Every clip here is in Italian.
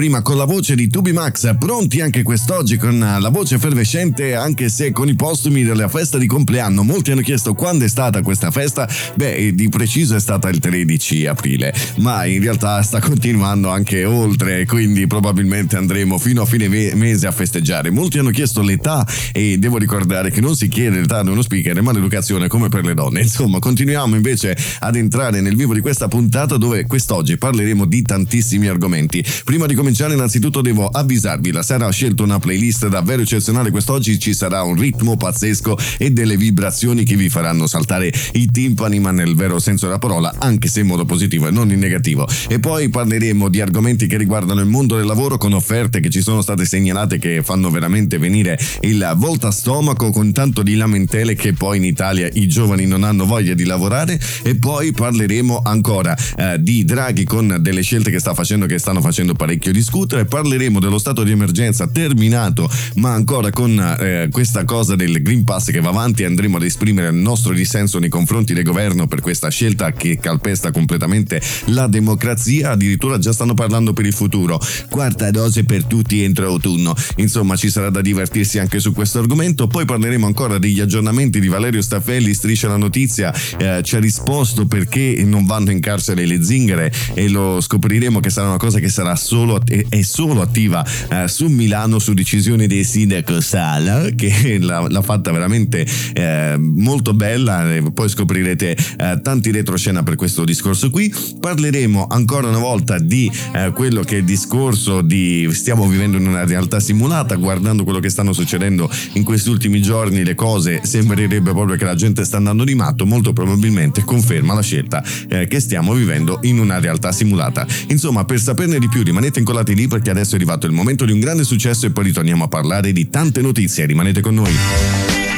Prima con la voce di Tubi Max, pronti anche quest'oggi con la voce effervescente anche se con i postumi della festa di compleanno. Molti hanno chiesto quando è stata questa festa, beh di preciso è stata il 13 aprile, ma in realtà sta continuando anche oltre, quindi probabilmente andremo fino a fine mese a festeggiare. Molti hanno chiesto l'età e devo ricordare che non si chiede l'età di uno speaker, ma l'educazione come per le donne. Insomma, continuiamo invece ad entrare nel vivo di questa puntata dove quest'oggi parleremo di tantissimi argomenti. Prima di cominciare innanzitutto devo avvisarvi, la Sara ha scelto una playlist davvero eccezionale quest'oggi, ci sarà un ritmo pazzesco e delle vibrazioni che vi faranno saltare i timpani ma nel vero senso della parola, anche se in modo positivo e non in negativo. E poi parleremo di argomenti che riguardano il mondo del lavoro con offerte che ci sono state segnalate che fanno veramente venire il volta stomaco con tanto di lamentele che poi in Italia i giovani non hanno voglia di lavorare e poi parleremo ancora eh, di Draghi con delle scelte che sta facendo che stanno facendo parecchio discutere, parleremo dello stato di emergenza terminato ma ancora con eh, questa cosa del Green Pass che va avanti andremo ad esprimere il nostro dissenso nei confronti del governo per questa scelta che calpesta completamente la democrazia, addirittura già stanno parlando per il futuro, quarta dose per tutti entro autunno, insomma ci sarà da divertirsi anche su questo argomento, poi parleremo ancora degli aggiornamenti di Valerio Staffelli, striscia la notizia, eh, ci ha risposto perché non vanno in carcere le zingare e lo scopriremo che sarà una cosa che sarà solo, è solo attiva eh, su Milano su decisione del sindaco Sala che l'ha, l'ha fatta veramente eh, molto bella poi scoprirete eh, tanti retroscena per questo discorso qui. Parleremo ancora una volta di eh, quello che è il discorso di stiamo vivendo in una realtà simulata guardando quello che stanno succedendo in questi ultimi giorni le cose sembrerebbe proprio che la gente sta andando di matto molto probabilmente conferma la scelta eh, che stiamo vivendo in una realtà simulata. Insomma per saperne di più rimanete incollati lì perché adesso è arrivato il momento di un grande successo e poi ritorniamo a parlare di tante notizie. Rimanete con noi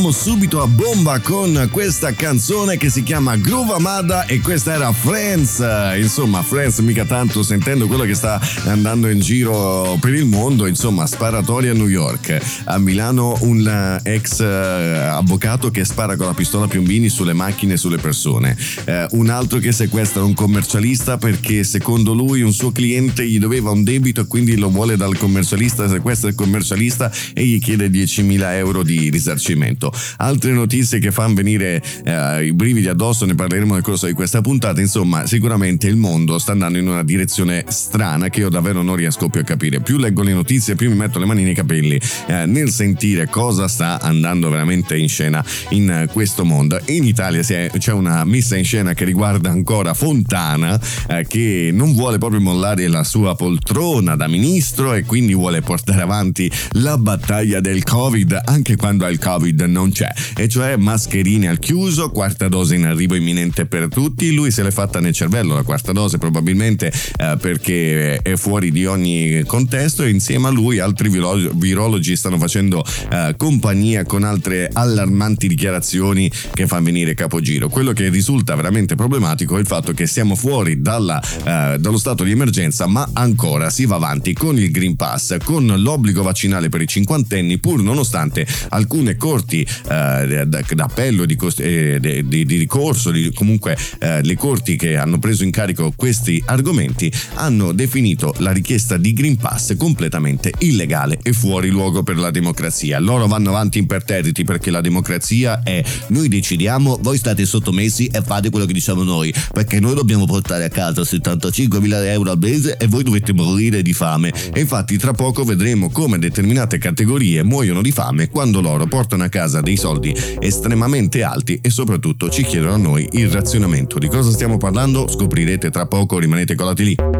partiamo subito a bomba con questa canzone che si chiama Groove Amada e questa era Friends. Insomma, Friends mica tanto sentendo quello che sta andando in giro per il mondo, insomma, sparatoria a New York. A Milano un eh, ex eh, avvocato che spara con la pistola a piombini sulle macchine e sulle persone. Eh, un altro che sequestra un commercialista perché secondo lui un suo cliente gli doveva un debito e quindi lo vuole dal commercialista, sequestra il commercialista e gli chiede 10.000 euro di risarcimento. Altre notizie che fanno venire eh, i brividi addosso, ne parleremo nel corso di questa puntata. Insomma, sicuramente il mondo sta andando in una direzione strana che io davvero non riesco più a capire. Più leggo le notizie, più mi metto le mani nei capelli eh, nel sentire cosa sta andando veramente in scena in questo mondo. In Italia è, c'è una messa in scena che riguarda ancora Fontana, eh, che non vuole proprio mollare la sua poltrona da ministro e quindi vuole portare avanti la battaglia del Covid anche quando il Covid non c'è, e cioè mascherine al chiuso, quarta dose in arrivo imminente per tutti. Lui se l'è fatta nel cervello la quarta dose, probabilmente eh, perché è fuori di ogni contesto, e insieme a lui altri viro- virologi stanno facendo eh, compagnia con altre allarmanti dichiarazioni che fanno venire capogiro. Quello che risulta veramente problematico è il fatto che siamo fuori dalla, eh, dallo stato di emergenza, ma ancora si va avanti con il Green Pass, con l'obbligo vaccinale per i cinquantenni, pur nonostante alcune corti eh, d'appello, di, eh, di, di ricorso, di, comunque eh, le corti che hanno preso in carico questi argomenti hanno definito la richiesta di Green Pass completamente illegale e fuori luogo per la democrazia. Loro vanno avanti imperterriti perché la democrazia è noi decidiamo, voi state sottomessi e fate quello che diciamo noi, perché noi dobbiamo portare a casa 75 mila euro al mese e voi dovete morire di fame. E infatti tra poco vedremo come determinate categorie muoiono di fame quando loro portano a casa dei soldi estremamente alti e soprattutto ci chiedono a noi il razionamento. Di cosa stiamo parlando? Scoprirete tra poco, rimanete colati lì.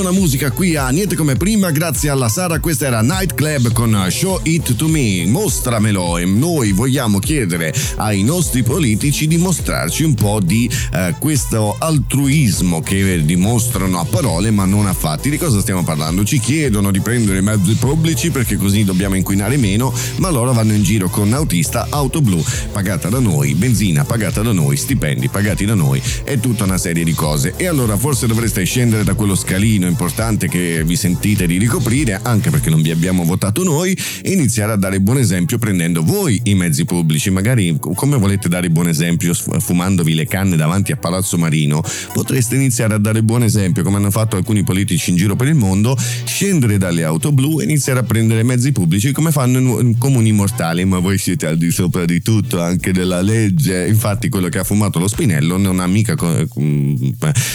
Buona musica qui a Niente come prima, grazie alla Sara. Questa era Night Club con Show It to Me. Mostramelo e noi vogliamo chiedere ai nostri politici di mostrarci un po' di eh, questo altruismo che dimostrano a parole ma non a fatti. Di cosa stiamo parlando? Ci chiedono di prendere mezzi pubblici perché così dobbiamo inquinare meno, ma loro vanno in giro con autista, auto blu pagata da noi, benzina pagata da noi, stipendi pagati da noi e tutta una serie di cose. E allora forse dovreste scendere da quello scalino importante che vi sentite di ricoprire, anche perché non vi abbiamo votato noi, e iniziare a dare buon esempio prendendo voi i mezzi pubblici. Magari come volete dare buon esempio fumandovi le canne davanti a Palazzo Marino, potreste iniziare a dare buon esempio come hanno fatto alcuni politici in giro per il mondo, scendere dalle auto blu e iniziare a prendere mezzi pubblici come fanno i comuni mortali, ma voi siete al di sopra di tutto, anche della legge. Infatti quello che ha fumato lo spinello non ha mica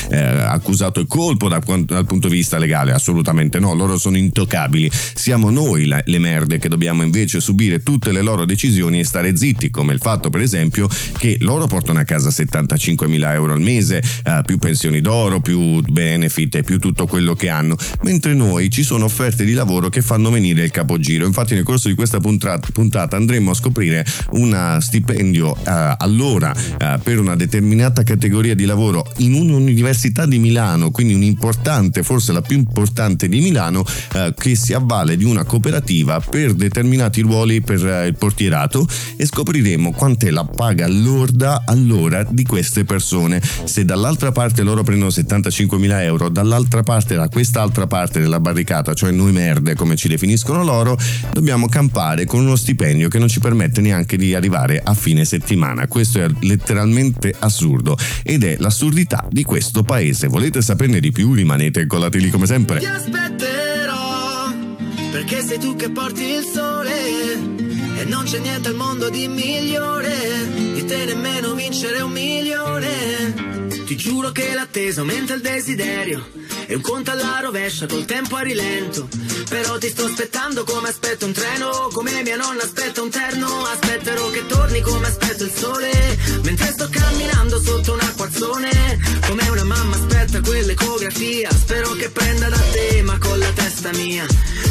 eh, accusato il colpo da, dal punto di vista legale, assolutamente no, loro sono intoccabili. Siamo noi la, le merde che dobbiamo invece subire tutte le loro decisioni e stare zitti, come il fatto per esempio che loro portano a casa 75 mila euro al mese, eh, più pensioni d'oro, più benefit e più tutto quello che hanno, mentre noi ci sono offerte di lavoro che fanno venire il capogiro. Infatti nel corso di questa puntata andremo a scoprire un stipendio eh, all'ora eh, per una determinata categoria di lavoro in un'università di Milano, quindi un'importante, forse la più importante di Milano, eh, che si avvale di una cooperativa per determinati ruoli per eh, il portierato e scopriremo quant'è la paga lorda all'ora di queste persone. Se dall'altra parte loro prendono 75 mila euro, dall'altra parte, da quest'altra parte della barricata, cioè noi merde come ci definiscono loro, dobbiamo campare con uno stipendio che non ci permette neanche di arrivare a fine settimana. Questo è letteralmente assurdo ed è l'assurdità di questo paese. Volete saperne di più? Rimanete colati lì come sempre. Ti aspetterò perché sei tu che porti il sole e non c'è niente al mondo di migliore di te nemmeno vincere un milione. Ti giuro che l'attesa aumenta il desiderio e un conto alla rovescia col tempo a rilento. Però ti sto aspettando come aspetto un treno, come mia nonna aspetta un terno. Aspetterò che torni come aspetto il sole, mentre sto camminando sotto un acquazzone. Come una mamma aspetta quell'ecografia, spero che prenda da te ma con la testa mia.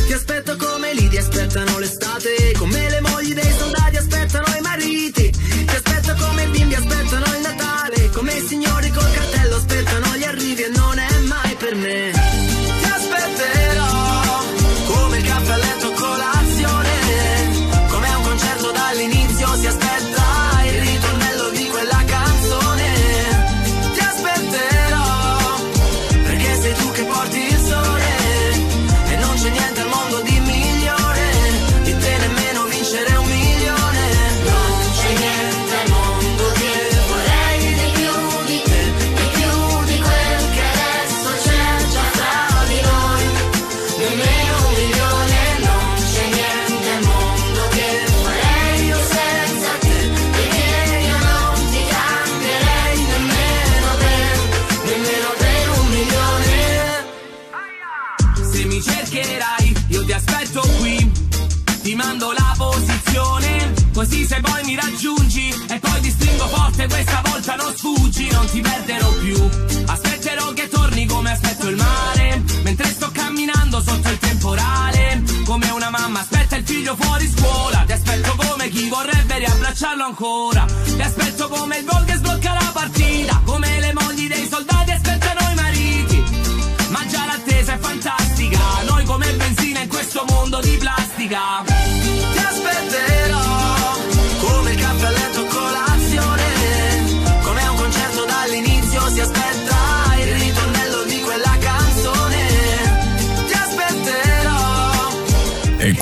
Ti aspetto come lì ti aspettano l'estate, come le mogli dei soldati aspettano i mariti. Ti aspetto come i bimbi aspettano il Natale, come i signori col cartello aspettano gli arrivi e non è mai per me. Non sfuggi, non ti perderò più. Aspetterò che torni come aspetto il mare, mentre sto camminando sotto il temporale. Come una mamma aspetta il figlio fuori scuola, ti aspetto come chi vorrebbe riabbracciarlo ancora. Ti aspetto come il gol che sblocca la partita, come le mogli dei soldati aspettano i mariti. Ma già l'attesa è fantastica, noi come benzina in questo mondo di plastica.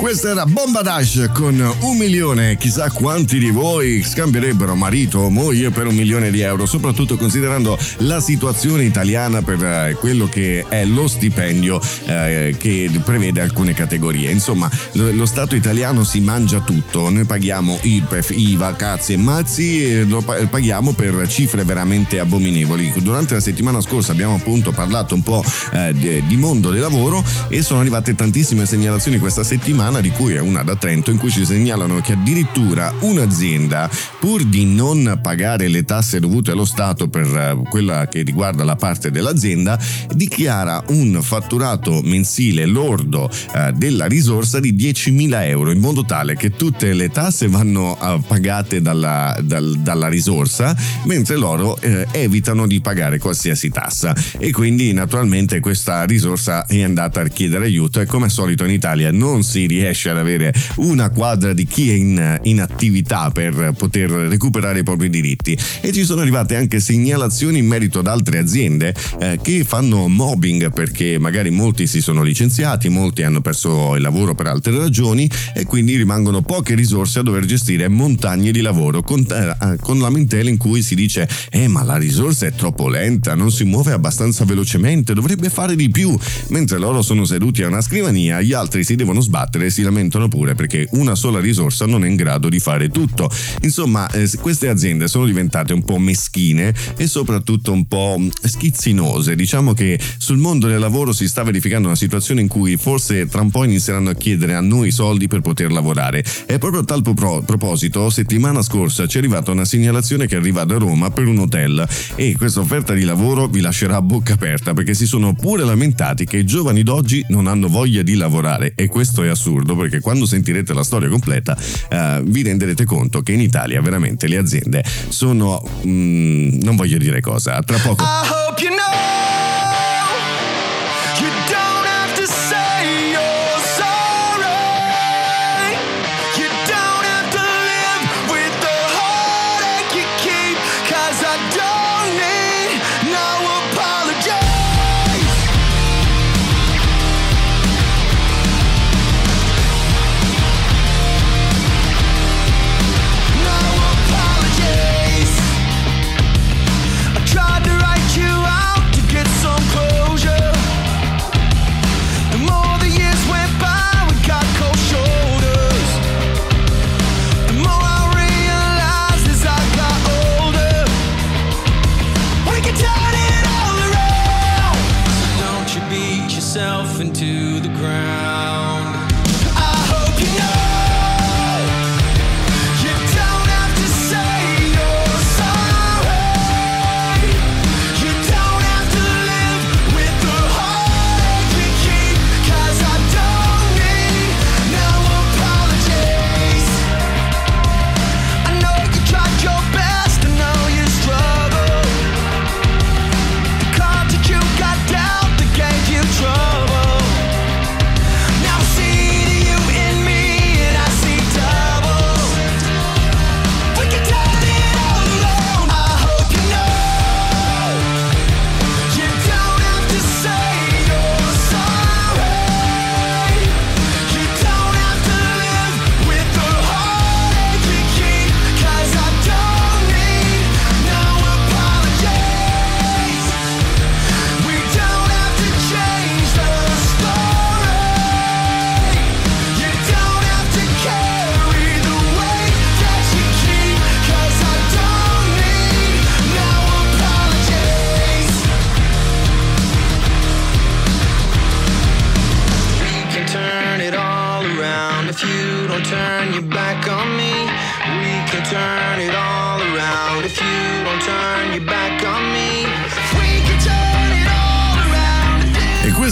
Questa era Bomba Dash con un milione. Chissà quanti di voi scambierebbero marito o moglie per un milione di euro, soprattutto considerando la situazione italiana per eh, quello che è lo stipendio eh, che prevede alcune categorie. Insomma, lo, Stato italiano si mangia tutto. Noi paghiamo IRPEF, IVA, cazzi e mazzi e lo pa- paghiamo per cifre veramente abominevoli. Durante la settimana scorsa abbiamo appunto parlato un po' eh, di mondo del lavoro e sono arrivate tantissime segnalazioni questa settimana di cui è una da Trento, in cui ci segnalano che addirittura un'azienda, pur di non pagare le tasse dovute allo Stato per eh, quella che riguarda la parte dell'azienda, dichiara un fatturato mensile lordo eh, della risorsa di 10.000 euro, in modo tale che tutte le tasse vanno eh, pagate dalla, dal- dalla risorsa, mentre loro evitano di pagare qualsiasi tassa. E quindi naturalmente questa risorsa è andata a chiedere aiuto e come al solito in Italia non si riesce ad avere una quadra di chi è in, in attività per poter recuperare i propri diritti. E ci sono arrivate anche segnalazioni in merito ad altre aziende eh, che fanno mobbing perché magari molti si sono licenziati, molti hanno perso il lavoro per altre ragioni e quindi rimangono poche risorse a dover gestire montagne di lavoro con, eh, con lamentele in cui si dice eh ma la risorsa è troppo lenta, non si muove abbastanza velocemente, dovrebbe fare di più, mentre loro sono seduti a una scrivania, gli altri si devono sbattere si lamentano pure perché una sola risorsa non è in grado di fare tutto. Insomma, eh, queste aziende sono diventate un po' meschine e soprattutto un po' schizzinose. Diciamo che sul mondo del lavoro si sta verificando una situazione in cui forse tra un po' inizieranno a chiedere a noi soldi per poter lavorare. E proprio a tal pro- proposito, settimana scorsa ci è arrivata una segnalazione che arriva da Roma per un hotel e questa offerta di lavoro vi lascerà a bocca aperta perché si sono pure lamentati che i giovani d'oggi non hanno voglia di lavorare e questo è assurdo perché quando sentirete la storia completa eh, vi renderete conto che in Italia veramente le aziende sono mm, non voglio dire cosa tra poco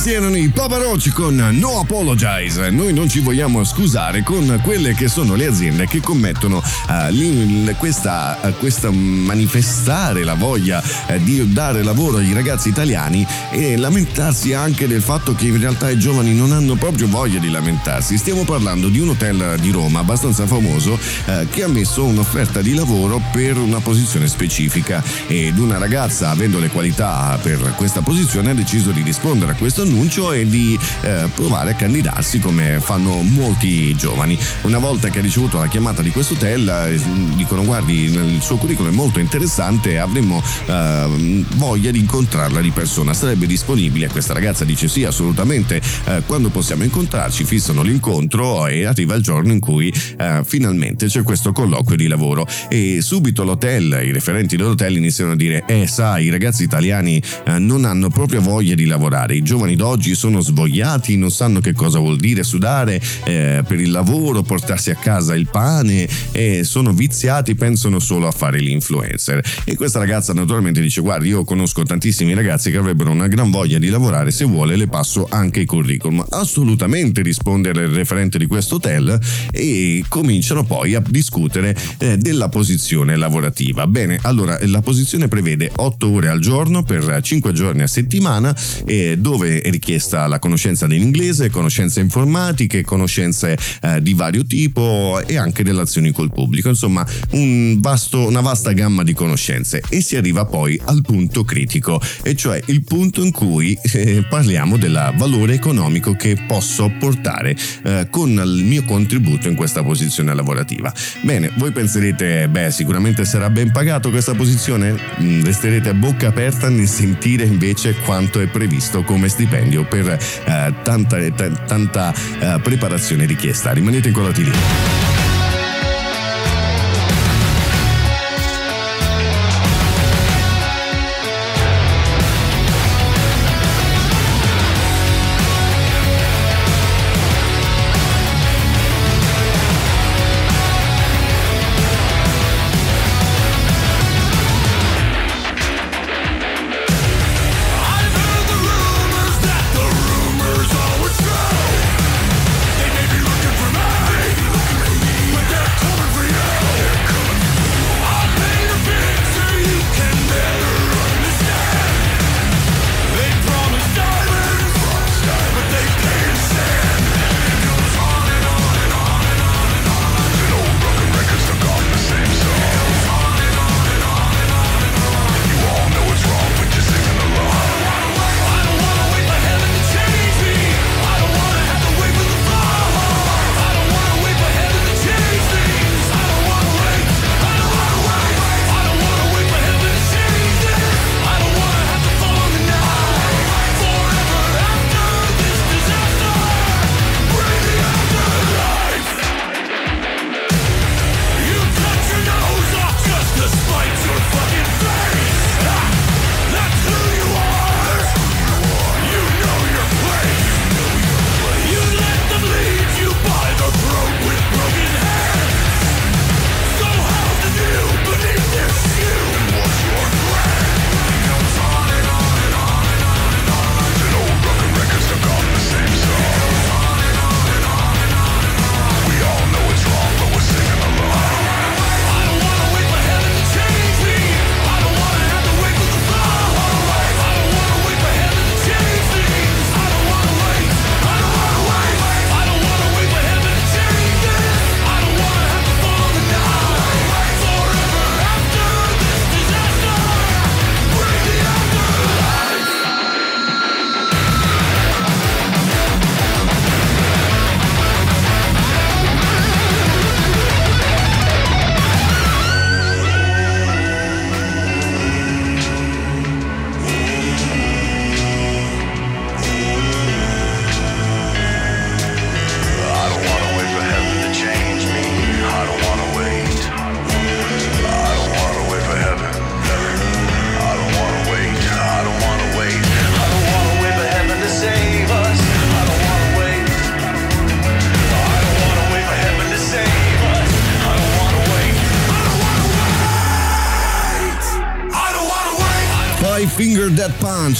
questi erano i Paparocci con No Apologize. Noi non ci vogliamo scusare con quelle che sono le aziende che commettono lì- questa, eh, questa manifestare la voglia eh, di dare lavoro ai ragazzi italiani e lamentarsi anche del fatto che in realtà i giovani non hanno proprio voglia di lamentarsi. Stiamo parlando di un hotel di Roma abbastanza famoso che ha messo un'offerta di lavoro per una posizione specifica ed una ragazza avendo le qualità per questa posizione ha deciso di rispondere a questo annuncio e di eh, provare a candidarsi come fanno molti giovani. Una volta che ha ricevuto la chiamata di questo hotel eh, dicono guardi il suo curriculum è molto interessante avremmo eh, voglia di incontrarla di persona. Sarebbe disponibile. Questa ragazza dice sì assolutamente. Eh, quando possiamo incontrarci? Fissano l'incontro e arriva il giorno in cui eh, finalmente c'è questo colloquio di lavoro. E subito l'hotel i referenti dell'hotel iniziano a dire eh sai i ragazzi italiani eh, non hanno proprio voglia di lavorare. I giovani giovani d'oggi sono svogliati, non sanno che cosa vuol dire sudare eh, per il lavoro, portarsi a casa il pane e sono viziati, pensano solo a fare l'influencer. E questa ragazza naturalmente dice guardi io conosco tantissimi ragazzi che avrebbero una gran voglia di lavorare, se vuole le passo anche i curriculum. Assolutamente risponde il referente di questo hotel e cominciano poi a discutere eh, della posizione lavorativa. Bene, allora la posizione prevede 8 ore al giorno per 5 giorni a settimana eh, dove richiesta la conoscenza dell'inglese, conoscenze informatiche, conoscenze eh, di vario tipo e anche relazioni col pubblico, insomma un vasto- una vasta gamma di conoscenze e si arriva poi al punto critico, e cioè il punto in cui eh, parliamo del valore economico che posso portare eh, con il mio contributo in questa posizione lavorativa. Bene, voi penserete, beh, sicuramente sarà ben pagato questa posizione? Mm, resterete a bocca aperta nel sentire invece quanto è previsto come stipendio per eh, tanta, ta- tanta eh, preparazione richiesta. Rimanete incollati lì.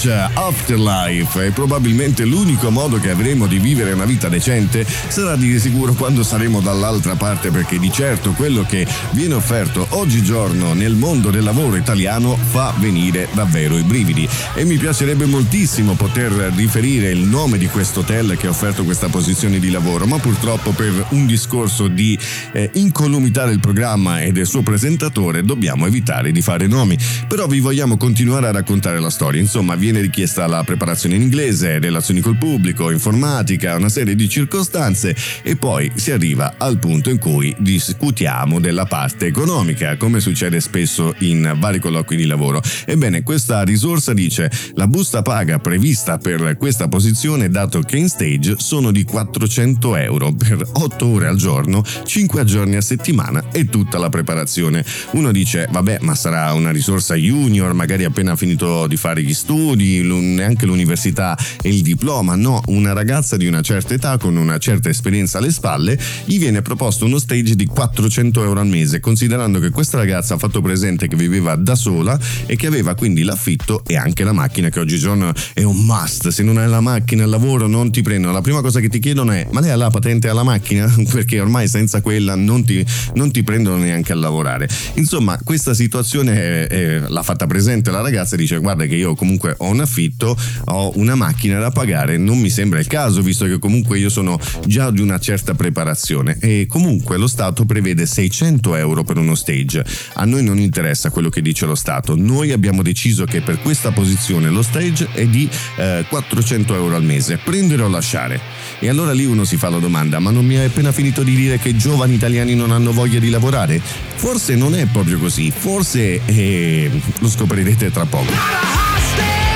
Death Punch, Afterlife. E probabilmente l'unico modo che avremo di vivere una vita decente sarà di sicuro quando saremo dall'altra parte perché di certo quello che viene offerto oggigiorno nel mondo del lavoro italiano fa venire davvero i brividi. E mi piacerebbe moltissimo poter riferire il nome di questo hotel che ha offerto questa posizione di lavoro ma purtroppo per un discorso di eh, incolumità del programma e del suo presentatore dobbiamo evitare di fare nomi. Però vi vogliamo continuare a raccontare la storia. Insomma, viene richiesta la preparazione in inglese, relazioni col pubblico, informatica, una serie di circostanze e poi si arriva al punto in cui discutiamo della parte economica, come succede spesso in vari colloqui di lavoro. Ebbene, questa risorsa dice la busta paga prevista per questa posizione, dato che in stage sono di 400 euro per 8 ore al giorno, 5 giorni a settimana e tutta la preparazione. Uno dice, vabbè, ma sarà una risorsa junior, magari appena finito di fare gli studi, l'u- neanche l'università e il diploma, no, una ragazza di una certa età con una certa esperienza alle spalle, gli viene proposto uno stage di 400 euro al mese, considerando che questa ragazza ha fatto presente che viveva da sola e che aveva quindi l'affitto e anche la macchina che oggigiorno è un must, se non hai la macchina al lavoro non ti prendono, la prima cosa che ti chiedono è ma lei ha la patente alla macchina? Perché ormai senza quella non ti, non ti prendono neanche a lavorare. Insomma, questa situazione eh, eh, l'ha fatta presente la ragazza e dice guarda che io comunque ho un affitto, ho una macchina da pagare, non mi sembra il caso visto che comunque io sono già di una certa preparazione e comunque lo Stato prevede 600 euro per uno stage. A noi non interessa quello che dice lo Stato, noi abbiamo deciso che per questa posizione lo stage è di eh, 400 euro al mese, prendere o lasciare. E allora lì uno si fa la domanda, ma non mi hai appena finito di dire che i giovani italiani non hanno voglia di lavorare? Forse non è proprio così, forse eh, lo scoprirete tra poco.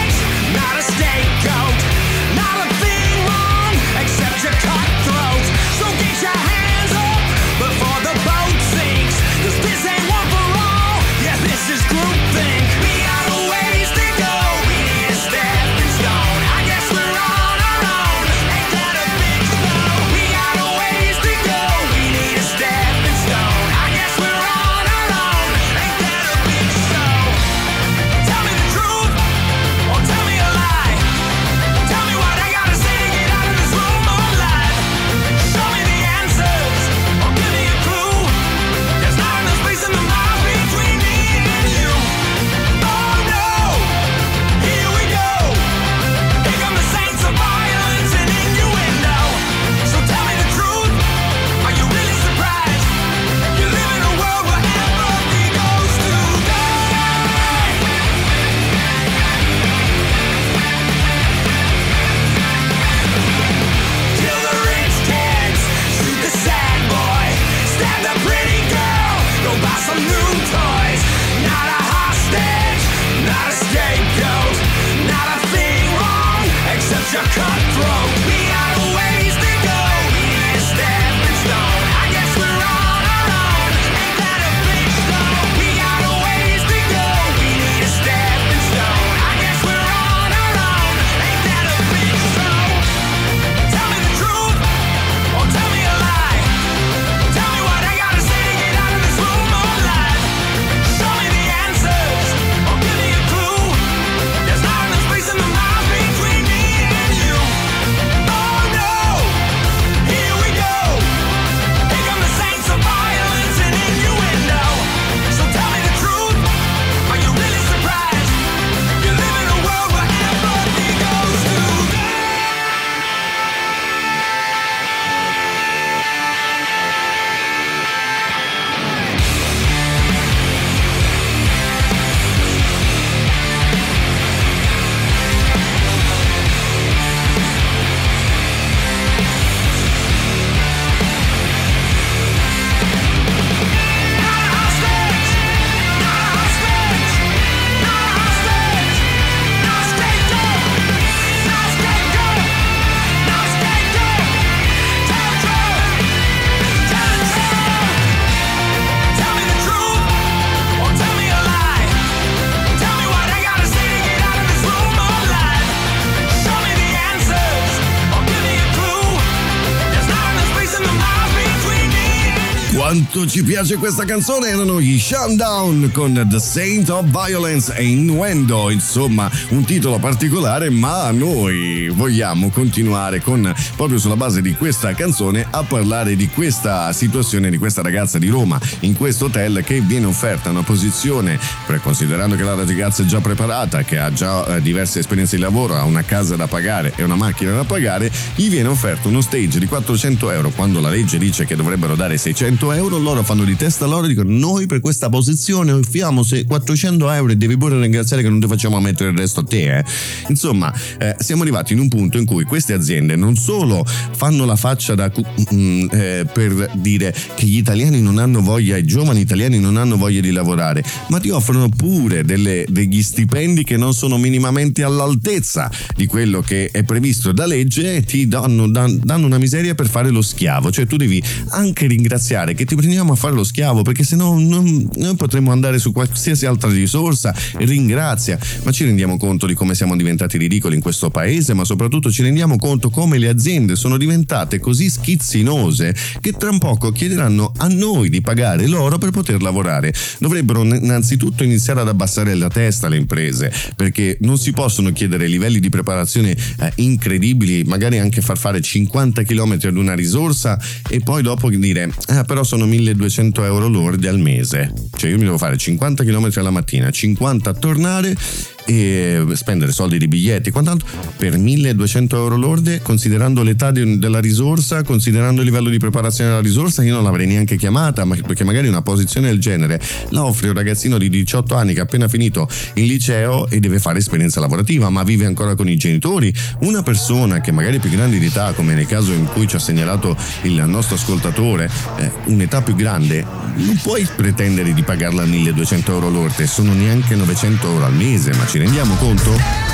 Not a hostage, ci piace questa canzone erano gli Shundown con The Saint of Violence e Innuendo, insomma un titolo particolare ma noi vogliamo continuare con proprio sulla base di questa canzone a parlare di questa situazione di questa ragazza di Roma in questo hotel che viene offerta una posizione considerando che la ragazza è già preparata, che ha già eh, diverse esperienze di lavoro, ha una casa da pagare e una macchina da pagare, gli viene offerto uno stage di 400 euro quando la legge dice che dovrebbero dare 600 euro, loro fanno di testa loro e dicono noi per questa posizione offriamo se 400 euro e devi pure ringraziare che non ti facciamo mettere il resto a te. eh. Insomma, eh, siamo arrivati in un punto in cui queste aziende non solo fanno la faccia da cu- mm, eh, per dire che gli italiani non hanno voglia, i giovani italiani non hanno voglia di lavorare, ma ti offrono pure delle- degli stipendi che non sono minimamente all'altezza di quello che è previsto da legge e ti danno, dan- danno una miseria per fare lo schiavo. Cioè tu devi anche ringraziare che ti prendiamo a fare lo schiavo perché se no non- noi potremmo andare su qualsiasi altra risorsa e ringrazia, ma ci rendiamo conto di come siamo diventati ridicoli in questo paese, ma soprattutto ci rendiamo conto come le aziende sono diventate così schizzinose che tra un poco chiederanno a noi di pagare loro per poter lavorare. Dovrebbero innanzitutto iniziare ad abbassare la testa le imprese perché non si possono chiedere livelli di preparazione eh, incredibili, magari anche far fare 50 km ad una risorsa e poi dopo dire "Ah, però sono 1200 euro lordi al mese. Cioè io mi devo fare 50 km alla mattina, 50 a tornare e spendere soldi di biglietti e quant'altro per 1200 euro lorde considerando l'età di- della risorsa considerando il livello di preparazione della risorsa io non l'avrei neanche chiamata ma- perché magari una posizione del genere la offre un ragazzino di 18 anni che ha appena finito il liceo e deve fare esperienza lavorativa ma vive ancora con i genitori. Una persona che magari è più grande di età come nel caso in cui ci ha segnalato il nostro ascoltatore eh, un'età più grande non puoi pretendere di pagarla a 1200 euro lorde sono neanche 900 euro al mese ma ci rendiamo conto?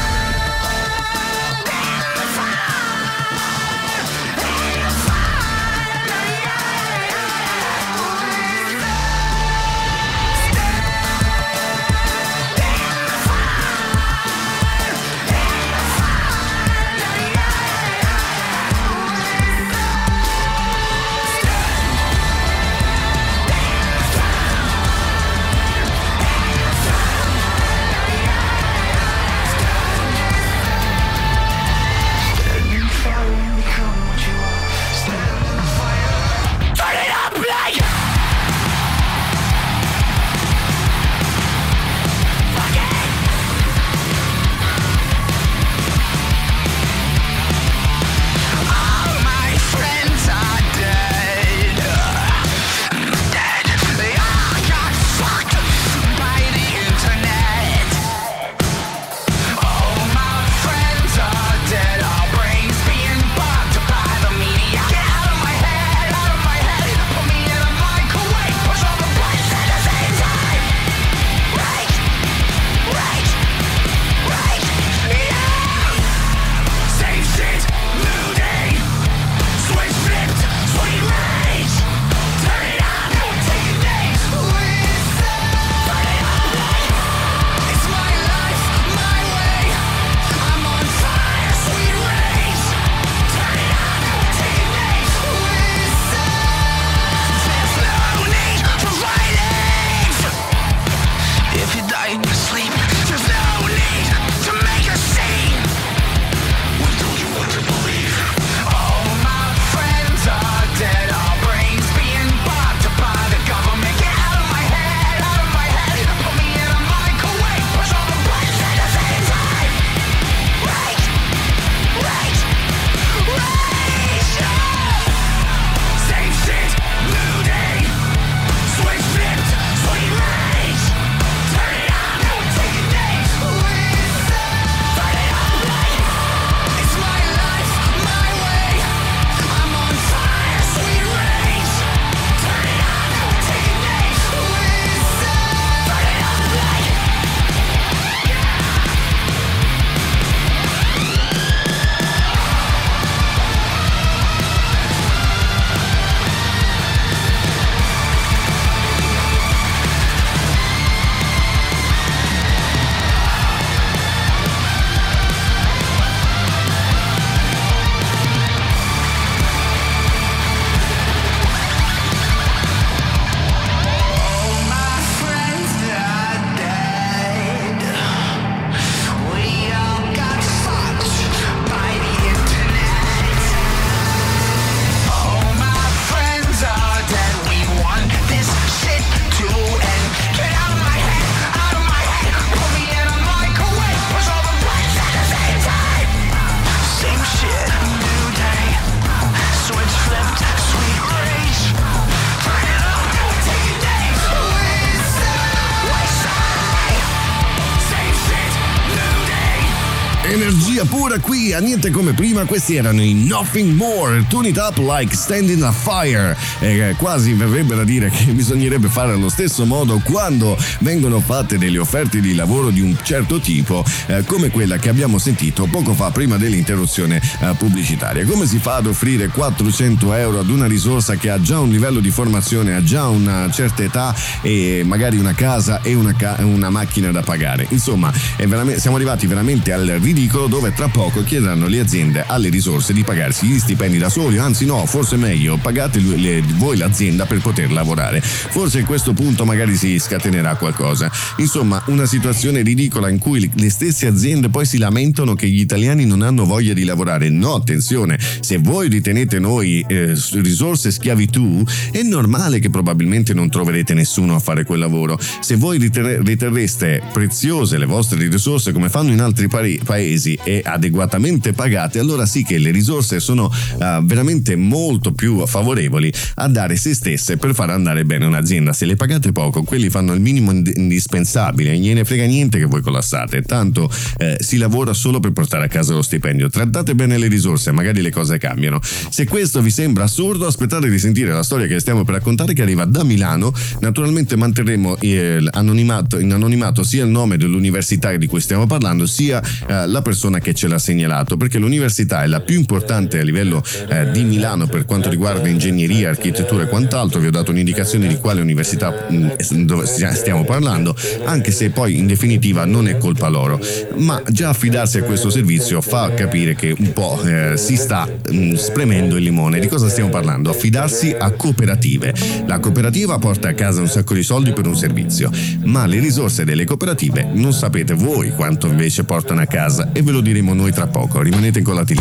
Pura qui, a niente come prima, questi erano i Nothing More, Tune It Up Like Standing a Fire. E eh, quasi verrebbe da dire che bisognerebbe fare allo stesso modo quando vengono fatte delle offerte di lavoro di un certo tipo, eh, come quella che abbiamo sentito poco fa prima dell'interruzione eh, pubblicitaria. Come si fa ad offrire 400 euro ad una risorsa che ha già un livello di formazione, ha già una certa età e magari una casa e una, ca- una macchina da pagare? Insomma, siamo arrivati veramente al ridicolo dove tra poco chiederanno le aziende alle risorse di pagarsi gli stipendi da soli, anzi no, forse meglio, pagate le- le- voi l'azienda per poter lavorare. Forse a questo punto magari si scatenerà qualcosa. Insomma, una situazione ridicola in cui le stesse aziende poi si lamentano che gli italiani non hanno voglia di lavorare. No, attenzione, se voi ritenete noi eh, risorse schiavitù, è normale che probabilmente non troverete nessuno a fare quel lavoro. Se voi riter- riterreste preziose le vostre risorse come fanno in altri pari- paesi e adeguatamente pagate, allora sì che le risorse sono eh, veramente molto più favorevoli a dare se stesse per far andare bene un'azienda. Se le pagate poco, quelli fanno il minimo ind- indispensabile, gliene frega niente che voi collassate, tanto eh, si lavora solo per portare a casa lo stipendio. Trattate bene le risorse, magari le cose cambiano. Se questo vi sembra assurdo, aspettate di sentire la storia che stiamo per raccontare che arriva da Milano. Naturalmente manterremo eh, in anonimato sia il nome dell'università di cui stiamo parlando, sia eh, la persona che ce l'ha segnalato, perché l'università è la più importante a livello eh, di Milano per quanto riguarda ingegneria, architettura e quant'altro. Vi ho dato un'indicazione di quale università mh, stia- stiamo parlando, anche se poi in definitiva non è colpa loro. Ma già affidarsi a questo servizio fa capire che un po' eh, si sta mh, spremendo il limone. Di cosa stiamo parlando? Affidarsi a cooperative. La cooperativa porta a casa un sacco di soldi per un servizio, ma le risorse delle cooperative non sapete voi quanto invece portano a casa e ve lo diremo noi tra poco. Rimanete incollati lì.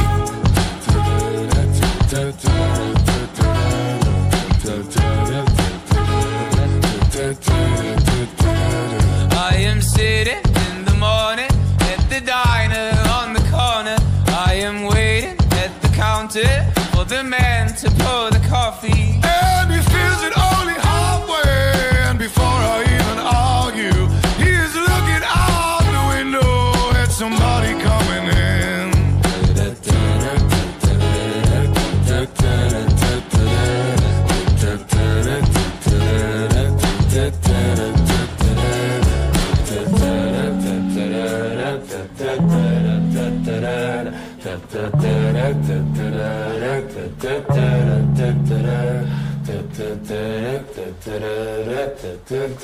I am sitting It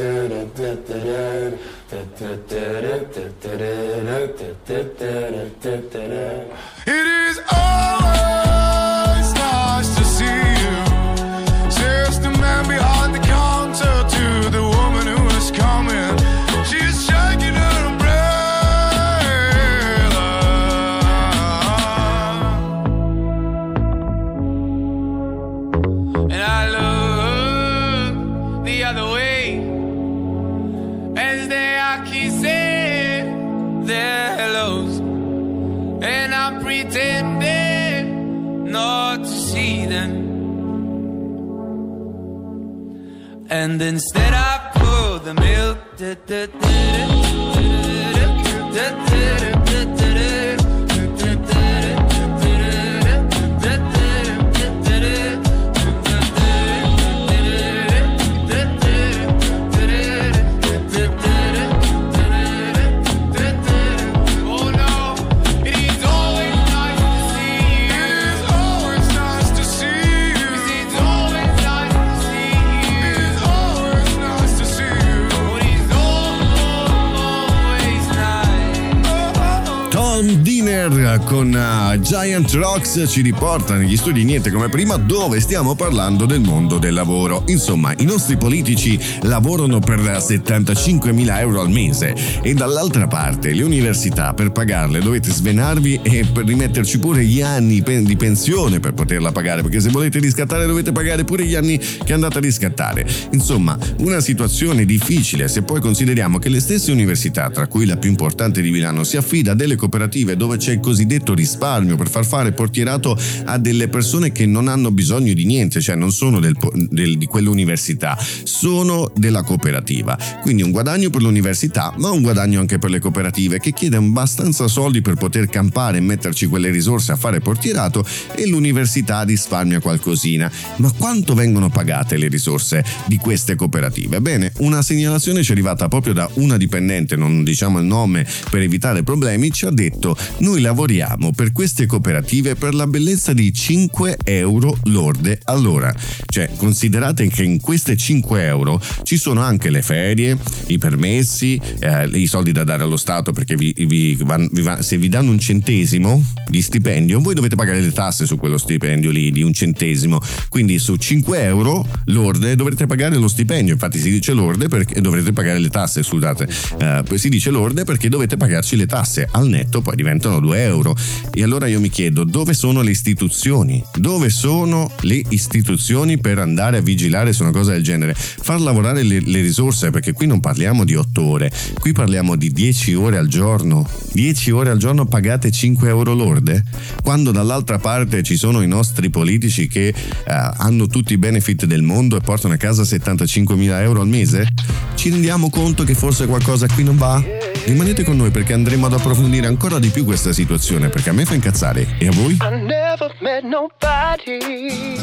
Ci riporta negli studi niente come prima dove stiamo parlando del mondo del lavoro. Insomma, i nostri politici lavorano per 75.000 euro al mese e dall'altra parte le università per pagarle dovete svenarvi e per rimetterci pure gli anni di pensione per poterla pagare perché se volete riscattare dovete pagare pure gli anni che andate a riscattare. Insomma, una situazione difficile se poi consideriamo che le stesse università, tra cui la più importante di Milano, si affida a delle cooperative dove c'è del cosiddetto risparmio per far fare portierato a delle persone che non hanno bisogno di niente, cioè non sono del del- di quell'università, sono della cooperativa. Quindi un guadagno per l'università, ma un guadagno anche per le cooperative che chiede abbastanza soldi per poter campare e metterci quelle risorse a fare portierato e l'università risparmia qualcosina. Ma quanto vengono pagate le risorse di queste cooperative? Bene, una segnalazione ci è arrivata proprio da una dipendente, non diciamo il nome per evitare problemi, ci ha detto noi lavoriamo per queste cooperative per la bellezza di 5 euro lorde all'ora. Cioè, considerate che in queste 5 euro ci sono anche le ferie, i permessi, eh, i soldi da dare allo Stato perché vi- vi vi se vi danno un centesimo di stipendio, voi dovete pagare le tasse su quello stipendio lì di un centesimo. Quindi su 5 euro lorde dovrete pagare lo stipendio. Infatti si dice lorde perché dovrete pagare le tasse, scusate. Eh, si dice lorde perché dovete pagarci le tasse. Al netto poi diventano 2 euro. E allora io mi chiedo dove sono le istituzioni? Dove sono le istituzioni per andare a vigilare su una cosa del genere? Far lavorare le, le risorse, perché qui non parliamo di 8 ore, qui parliamo di 10 ore al giorno. 10 ore al giorno pagate 5 euro lorde? Quando dall'altra parte ci sono i nostri politici che eh, hanno tutti i benefit del mondo e portano a casa 75 mila euro al mese? Ci rendiamo conto che forse qualcosa qui non va? Rimanete con noi perché andremo ad approfondire ancora di più questa situazione perché a me fa incazzare e a voi? I never met nobody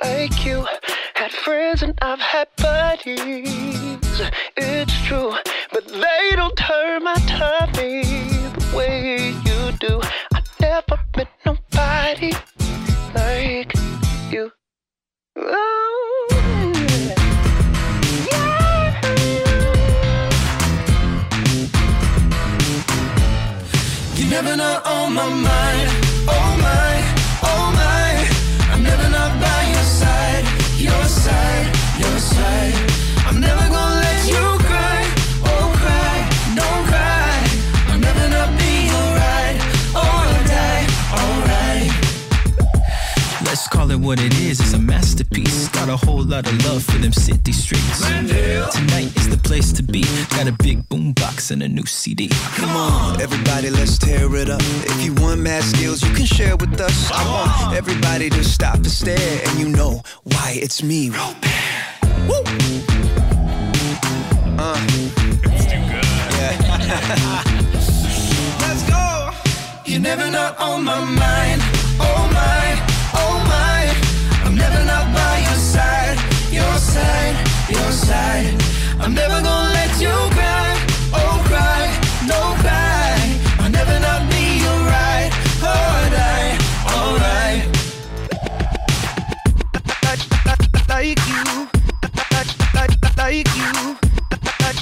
like you. Had friends and I've had buddies. It's true, but they don't turn my tummy the way you do. I never met nobody like you. Oh, never not on my mind. Oh my, oh my. I'm never not by your side. Your side, your side. I'm never gonna let you cry. Oh cry, don't cry. I'll never not be alright. Alright, alright. Let's call it what it is. It's a masterpiece. Got a whole lot of love for them city streets. Tonight is the place to be. Got a big boom box and a new CD. Come on, everybody, let's tear it up. If you want mad skills, you can share with us. I want everybody to stop and stare, and you know why it's me, Robert. Woo! Uh. Yeah. let's go. You're never not on my mind. Side. I'm never gonna let you cry. Oh cry, no cry. I'll never not be your alright. Alright, alright. like you, like, you,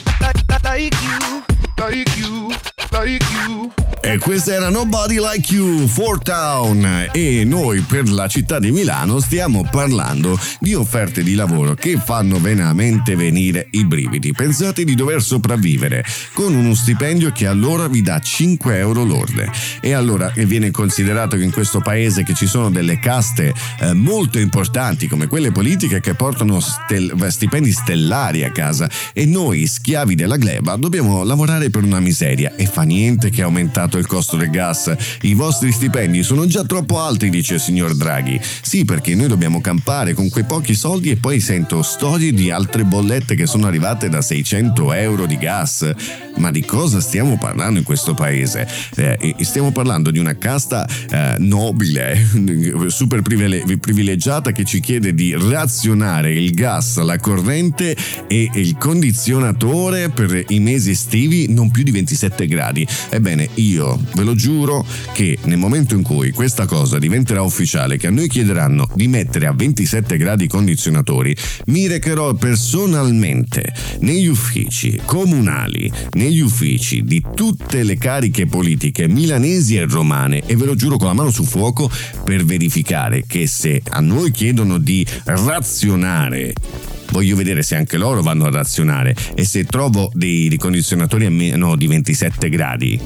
like you, like you, like you. E questa era Nobody Like You, Four Town. E noi per la città di Milano stiamo parlando di offerte di lavoro che fanno veramente venire i brividi. Pensate di dover sopravvivere con uno stipendio che allora vi dà 5 euro lorde e allora viene considerato che in questo paese che ci sono delle caste eh, molto importanti come quelle politiche che portano stipendi stellari a casa. E noi schiavi della gleba dobbiamo lavorare per una miseria. E fa niente che è aumentato il costo del gas. I vostri stipendi sono già troppo alti, dice il signor Draghi. Sì, perché noi dobbiamo campare con quei pochi soldi e poi sento storie di altre bollette che sono arrivate da 600 euro di gas. Ma di cosa stiamo parlando in questo paese? Eh, stiamo parlando di una casta eh, nobile, super privile- privilegiata che ci chiede di razionare il gas, la corrente e il condizionatore per i mesi estivi non più di 27 gradi. Ebbene, io ve lo giuro che nel momento in cui questa cosa diventerà ufficiale, che a noi chiederanno di mettere a 27 gradi i condizionatori, mi recherò personalmente negli uffici comunali, negli uffici di tutte le cariche politiche milanesi e romane e ve lo giuro con la mano su fuoco per verificare che se a noi chiedono di razionare voglio vedere se anche loro vanno a razionare e se trovo dei ricondizionatori a meno di 27 gradi.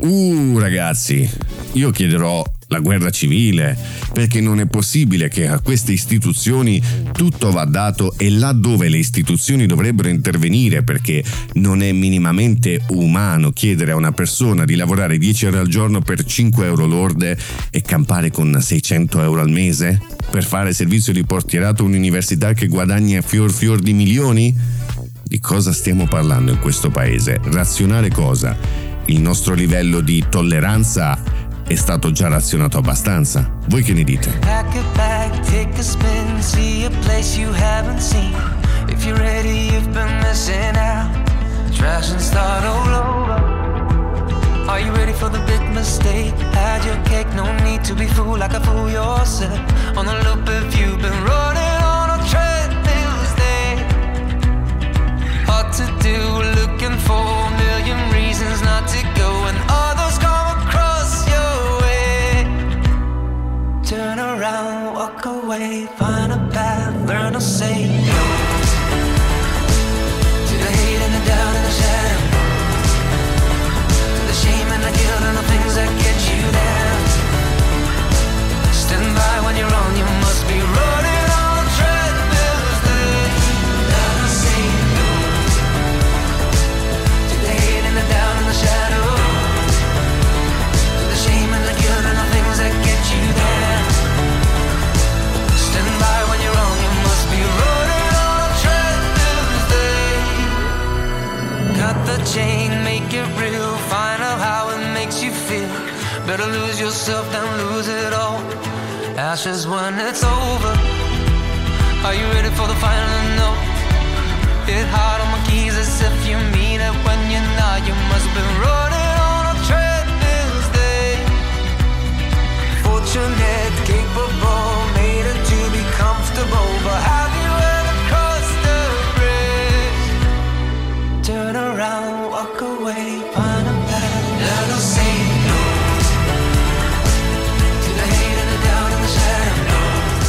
Uh ragazzi, io chiederò la guerra civile, perché non è possibile che a queste istituzioni tutto va dato e laddove le istituzioni dovrebbero intervenire perché non è minimamente umano chiedere a una persona di lavorare 10 ore al giorno per 5 euro lorde e campare con 600 euro al mese per fare servizio di portierato a un'università che guadagna fior fior di milioni? Di cosa stiamo parlando in questo paese? Razionare cosa? Il nostro livello di tolleranza è stato già razionato abbastanza. Voi che ne dite? Pack it back, take a spin, see a place you haven't seen. If you're ready, you've been missing out. Trash and start all over. Are you ready for the big mistake? Had your cake, no need to be fooled like a fool yourself. On the loop if you've been running on a treadmill stay. Hard to do, around, walk away, find a path, learn to say no. To the hate and the doubt and the shadow. To the shame and the guilt and the chain, make it real, find out how it makes you feel. Better lose yourself than lose it all. Ashes when it's over. Are you ready for the final note? Hit hard on my keys as if you mean it when you're not. You must been running on a treadmill stay. Fortunate, capable, made it to be comfortable. But around, walk away, find a path. Learn to say.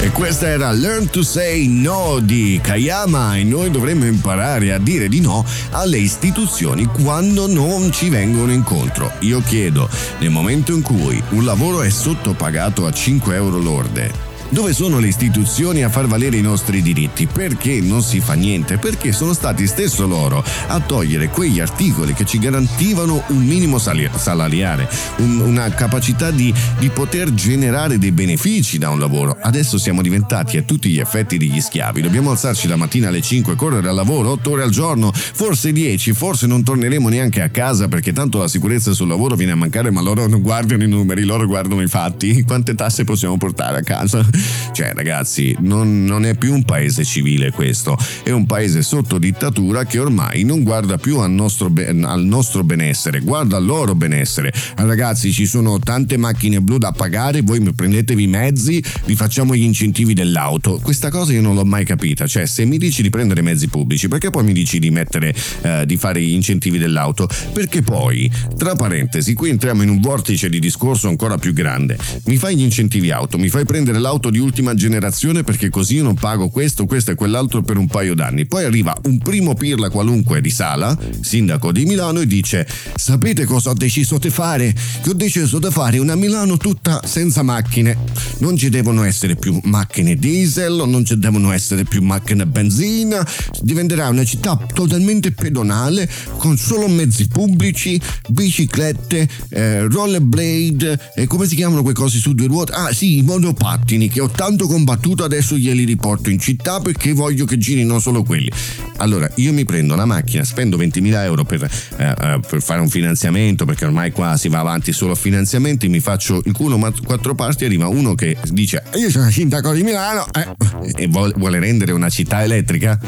E questa era Learn to Say No di Kayama e noi dovremmo imparare a dire di no alle istituzioni quando non ci vengono incontro. Io chiedo, nel momento in cui un lavoro è sottopagato a 5 euro lorde, dove sono le istituzioni a far valere i nostri diritti? Perché non si fa niente? Perché sono stati stesso loro a togliere quegli articoli che ci garantivano un minimo salariale, un- una capacità di, di poter generare dei benefici da un lavoro. Adesso siamo diventati a tutti gli effetti degli schiavi. Dobbiamo alzarci la mattina alle 5, correre al lavoro 8 ore al giorno, forse 10, forse non torneremo neanche a casa perché tanto la sicurezza sul lavoro viene a mancare, ma loro non guardano i numeri, loro guardano i fatti. Quante tasse possiamo portare a casa? Cioè, ragazzi, non, non è più un paese civile questo, è un paese sotto dittatura che ormai non guarda più al nostro, al nostro benessere, guarda al loro benessere. Ragazzi, ci sono tante macchine blu da pagare, voi prendetevi i mezzi, vi facciamo gli incentivi dell'auto. Questa cosa io non l'ho mai capita, cioè se mi dici di prendere mezzi pubblici, perché poi mi dici di mettere, eh, di fare gli incentivi dell'auto? Perché poi, tra parentesi, qui entriamo in un vortice di discorso ancora più grande. Mi fai gli incentivi auto, mi fai prendere l'auto di ultima generazione perché così io non pago questo, questo e quell'altro per un paio d'anni. Poi arriva un primo pirla qualunque di Sala, sindaco di Milano, e dice: Sapete cosa ho deciso di fare? Che ho deciso di fare una Milano tutta senza macchine. Non ci devono essere più macchine diesel, non ci devono essere più macchine benzina. Diventerà una città totalmente pedonale con solo mezzi pubblici, biciclette, eh, rollerblade e come si chiamano quei cosi su due ruote? Ah sì, i monopattini che ho tanto combattuto adesso glieli riporto in città perché voglio che girino solo quelli. Allora, io mi prendo una macchina, spendo 20.000 euro per, eh, eh, per fare un finanziamento perché ormai qua si va avanti solo a finanziamenti, mi faccio il culo ma quattro parti, arriva uno che dice io sono sindaco di Milano eh, e vuole, vuole rendere una città elettrica.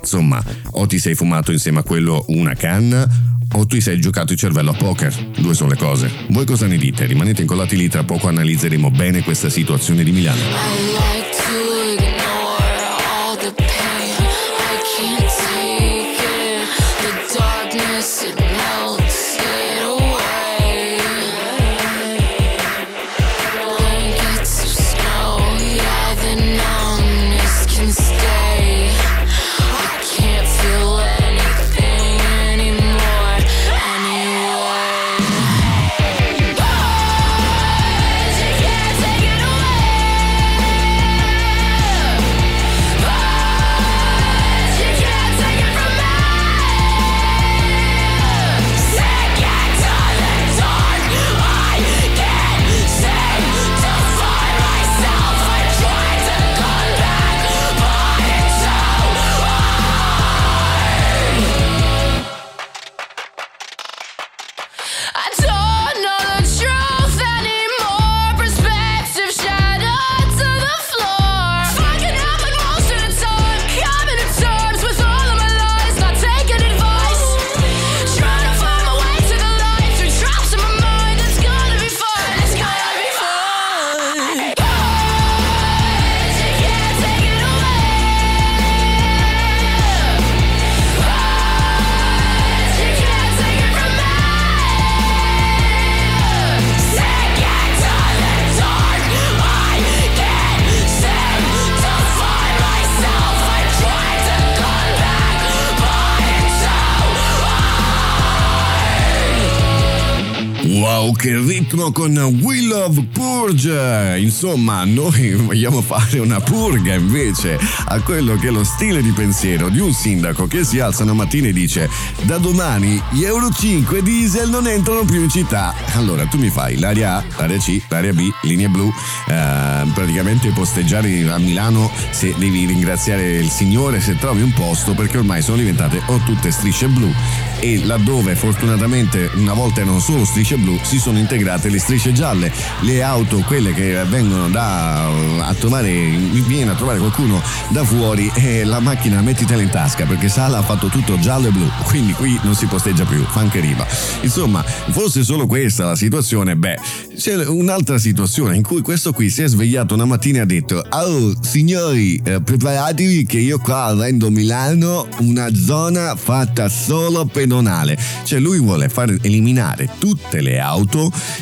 Insomma, o ti sei fumato insieme a quello una canna o ti sei giocato il cervello a poker. Due sono le cose. Voi cosa ne dite? Rimanete incollati lì, tra poco analizzeremo bene questa situazione di Milano. Like Che ritmo con We Love Purge! Insomma, noi vogliamo fare una purga invece a quello che è lo stile di pensiero di un sindaco che si alza una mattina e dice da domani gli Euro 5 diesel non entrano più in città. Allora, tu mi fai l'area A, l'area C, l'area B, linee blu, eh, praticamente posteggiare a Milano se devi ringraziare il Signore se trovi un posto perché ormai sono diventate o tutte strisce blu e laddove fortunatamente una volta erano solo strisce blu si sono integrate le strisce gialle le auto quelle che vengono da a trovare viene a trovare qualcuno da fuori e la macchina mettitela in tasca perché Sala ha fatto tutto giallo e blu quindi qui non si posteggia più fa anche riva insomma fosse solo questa la situazione beh c'è un'altra situazione in cui questo qui si è svegliato una mattina e ha detto oh signori eh, preparatevi che io qua rendo Milano una zona fatta solo pedonale cioè lui vuole far eliminare tutte le auto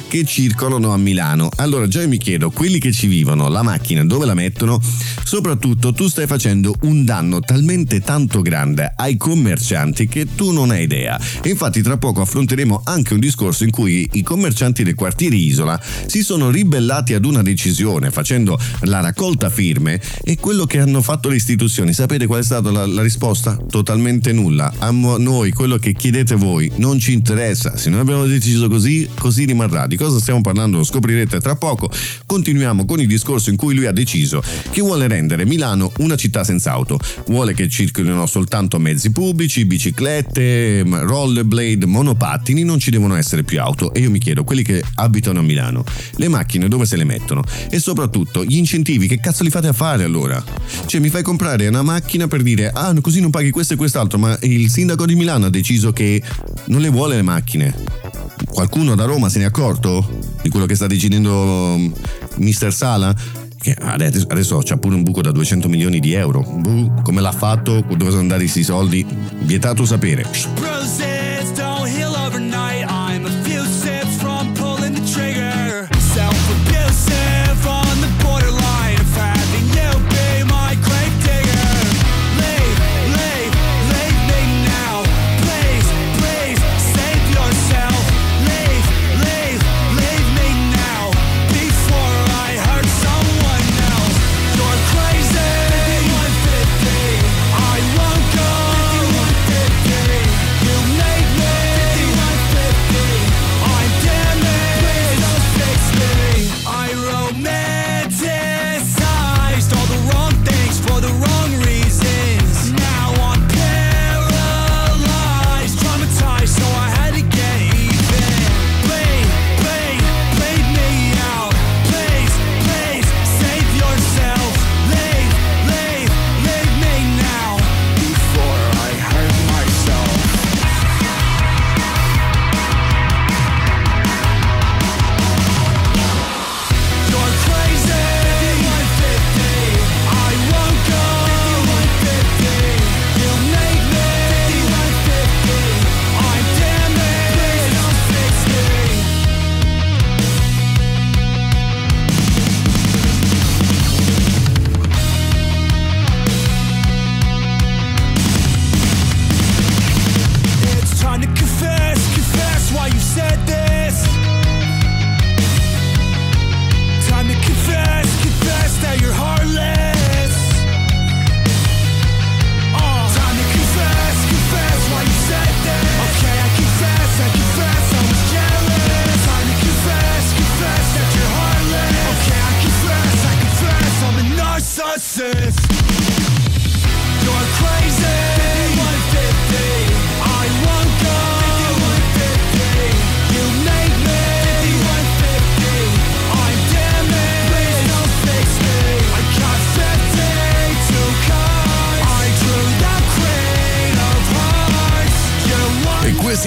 che circolano a Milano. Allora già io mi chiedo quelli che ci vivono la macchina dove la mettono? Soprattutto tu stai facendo un danno talmente tanto grande ai commercianti che tu non hai idea. E infatti tra poco affronteremo anche un discorso in cui i commercianti del quartiere Isola si sono ribellati ad una decisione facendo la raccolta firme e quello che hanno fatto le istituzioni. Sapete qual è stata la, la risposta? totalmente nulla. A noi quello che chiedete voi non ci interessa. Se noi abbiamo deciso così così rimarrà. Di cosa stiamo parlando lo scoprirete tra poco. Continuiamo con il discorso in cui lui ha deciso che vuole rendere Milano una città senza auto. Vuole che circolino soltanto mezzi pubblici biciclette rollerblade monopattini non ci devono essere più auto. E io mi chiedo quelli che abitano a Milano le macchine dove se le mettono? E soprattutto gli incentivi che cazzo li fate a fare allora? Cioè mi fai comprare una macchina per dire ah così non paghi questo e quest'altro ma il sindaco di Milano ha deciso che non le vuole le macchine. Qualcuno da Roma se ne è accorto di quello che sta decidendo Mister Sala? Che adesso, adesso c'ha pure un buco da 200 milioni di euro. Buh, come l'ha fatto? Dove sono andati questi soldi? Vietato sapere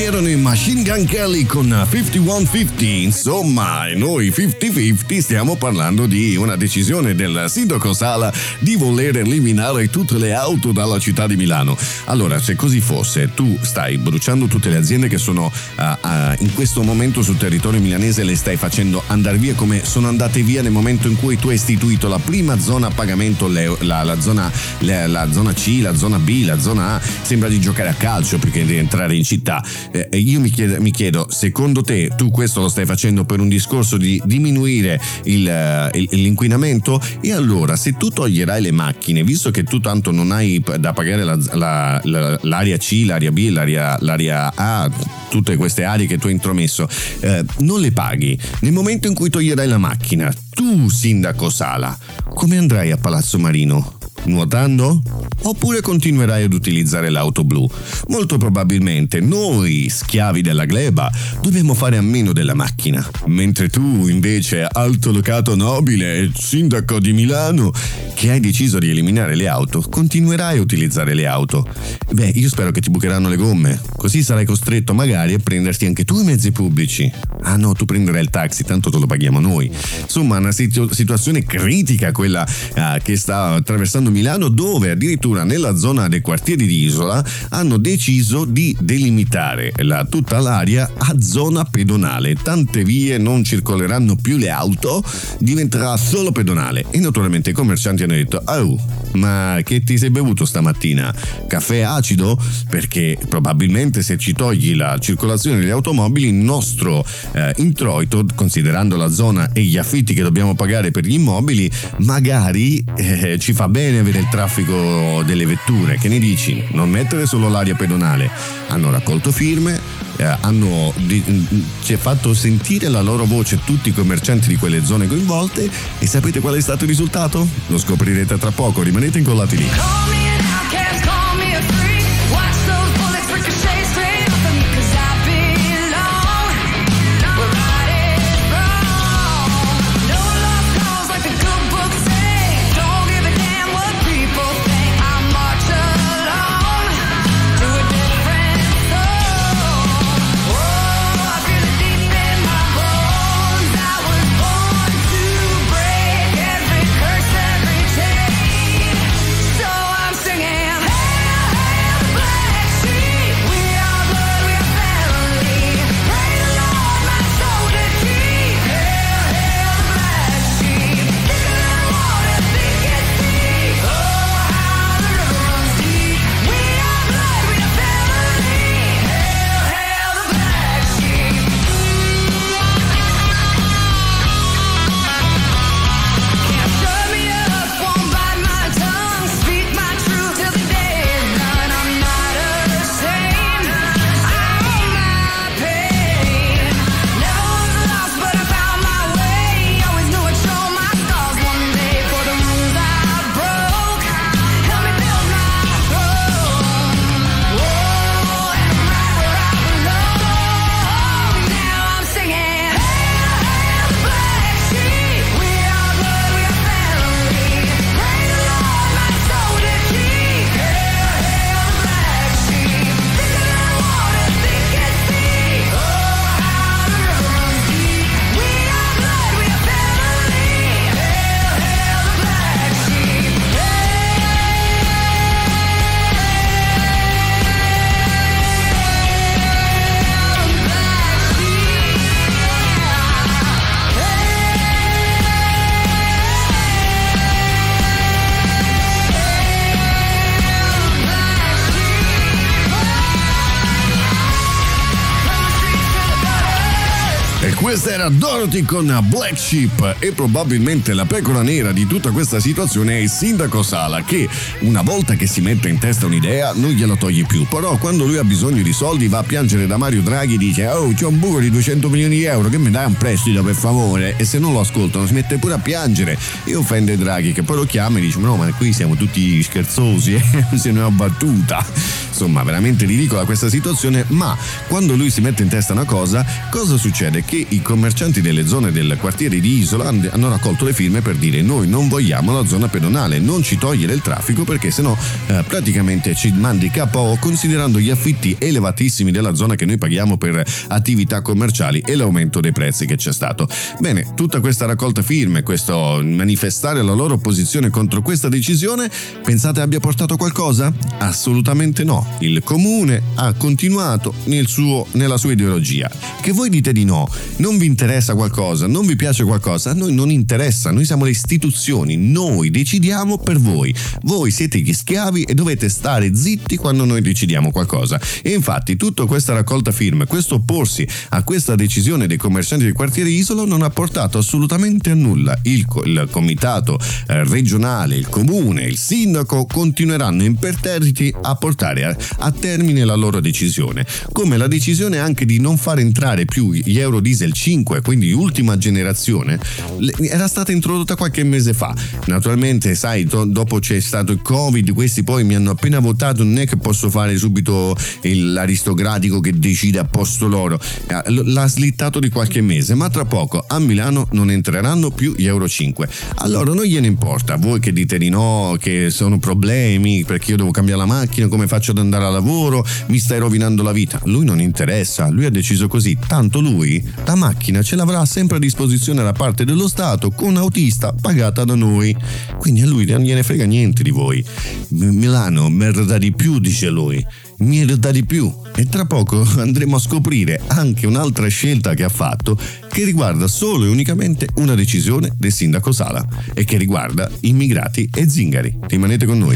erano i Machine Gun Kelly con 5150. Insomma, e noi 50-50 stiamo parlando di una decisione del sindaco Sala di voler eliminare tutte le auto dalla città di Milano. Allora, se così fosse, tu stai bruciando tutte le aziende che sono ah, ah, in questo momento sul territorio milanese, le stai facendo andare via come sono andate via nel momento in cui tu hai istituito la prima zona a pagamento, le- la, la zona, le- la zona C, la zona B, la zona A. Sembra di giocare a calcio perché devi entrare in città. Eh, io mi chiedo, mi chiedo, secondo te tu questo lo stai facendo per un discorso di diminuire il, eh, il- l'inquinamento? E allora se tu toglierai le macchine, visto che tu tanto non hai da pagare la- la- la- l'area C, l'area B, l'area, l'area A, tutte queste aree che tu hai intromesso, eh, non le paghi. Nel momento in cui toglierai la macchina, tu sindaco Sala, come andrai a Palazzo Marino? Nuotando? Oppure continuerai ad utilizzare l'auto blu? Molto probabilmente noi, schiavi della gleba, dobbiamo fare a meno della macchina, mentre tu, invece, alto locato nobile, sindaco di Milano, che hai deciso di eliminare le auto, continuerai a utilizzare le auto. Beh, io spero che ti bucheranno le gomme, così sarai costretto magari a prenderti anche tu i mezzi pubblici. Ah no, tu prenderai il taxi, tanto te lo paghiamo noi. Insomma, una situ- situazione critica quella ah, che sta attraversando Milano, dove addirittura nella zona dei quartieri di Isola hanno deciso di delimitare la- tutta l'area a zona pedonale. Tante vie non circoleranno più le auto, diventerà solo pedonale. E naturalmente i commercianti hanno detto: Oh, ma che ti sei bevuto stamattina? Caffè acido? Perché probabilmente se ci togli la circolazione delle automobili, il nostro eh, introito, considerando la zona e gli affitti che dobbiamo pagare per gli immobili, magari eh, ci fa bene avere il traffico delle vetture. Che ne dici? Non mettere solo l'aria pedonale. Hanno raccolto firme, eh, hanno ci ha fatto sentire la loro voce tutti i commercianti di quelle zone coinvolte e sapete qual è stato il risultato? Lo scoprirete tra poco, rimanete incollati lì. Call me questa era Dorothy con Black Sheep e probabilmente la pecora nera di tutta questa situazione è il sindaco Sala che una volta che si mette in testa un'idea non gliela toglie più, però quando lui ha bisogno di soldi va a piangere da Mario Draghi e dice oh c'è un buco di 200 milioni di euro che mi dai un prestito per favore e se non lo ascoltano si mette pure a piangere e offende Draghi che poi lo chiama e dice no ma qui siamo tutti scherzosi eh? se ne ho battuta insomma veramente ridicola questa situazione ma quando lui si mette in testa una cosa cosa succede? Che i commercianti delle zone del quartiere di Isola han- hanno raccolto le firme per dire noi non vogliamo la zona pedonale non ci togliere il traffico perché sennò eh, praticamente ci mandi KO considerando gli affitti elevatissimi della zona che noi paghiamo per attività commerciali e l'aumento dei prezzi che c'è stato bene tutta questa raccolta firme questo manifestare la loro posizione contro questa decisione pensate abbia portato qualcosa? assolutamente no il comune ha continuato nel suo- nella sua ideologia. Che voi dite di no, non vi interessa qualcosa, non vi piace qualcosa, a noi non interessa, noi siamo le istituzioni, noi decidiamo per voi. Voi siete gli schiavi e dovete stare zitti quando noi decidiamo qualcosa. E infatti tutta questa raccolta firme, questo opporsi a questa decisione dei commercianti del quartiere Isola non ha portato assolutamente a nulla. Il, il comitato eh, regionale, il comune, il sindaco continueranno imperterriti a portare a, a termine la loro decisione. Come la decisione anche di non far entrare più gli Euro Diesel 5, quindi ultima generazione, era stata introdotta qualche mese fa. Naturalmente, sai, do- dopo c'è stato il Covid, questi poi mi hanno appena votato, non è che posso fare subito l'aristocratico che decide a posto loro. Eh, L'ha slittato di qualche mese, ma tra poco a Milano non entreranno più gli Euro 5. Allora non gliene importa, voi che dite di no, che sono problemi perché io devo cambiare la macchina, come faccio ad andare a lavoro, mi stai rovinando la vita. Lui non interessa, lui ha deciso così, tanto lui la macchina ce l'avrà sempre a disposizione da parte dello Stato con autista pagata da noi. Quindi a lui non gliene frega niente di voi. Milano merda di più, dice lui. Merda di più. E tra poco andremo a scoprire anche un'altra scelta che ha fatto che riguarda solo e unicamente una decisione del sindaco Sala e che riguarda immigrati e zingari. Rimanete con noi.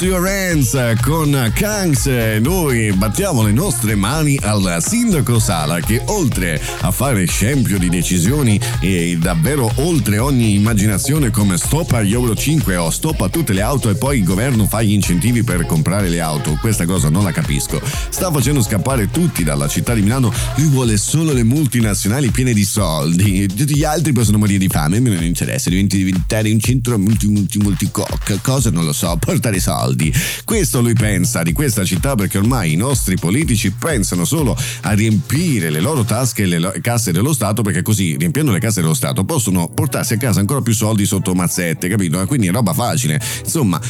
Era Clap to Your Hands con Kanks. Noi battiamo le nostre mani al sindaco Sala che oltre a fare scempio di decisioni e davvero oltre ogni immaginazione come stop agli Euro 5 o stop a tutte le auto e poi il governo fa gli incentivi per comprare le auto, questa cosa non la capisco. Sta facendo scappare tutti dalla città di Milano, lui vuole solo le multinazionali piene di soldi, tutti gli altri possono morire di fame, a me non interessa, diventi diventare un centro multi multi multicoc, cosa non lo so, portare soldi. Questo lui pensa di questa città perché ormai i nostri politici pensano solo a riempire le loro tasche e le casse dello Stato perché così riempiendo le casse dello Stato possono portarsi a casa ancora più soldi sotto mazzette, capito? Quindi è roba facile. Insomma,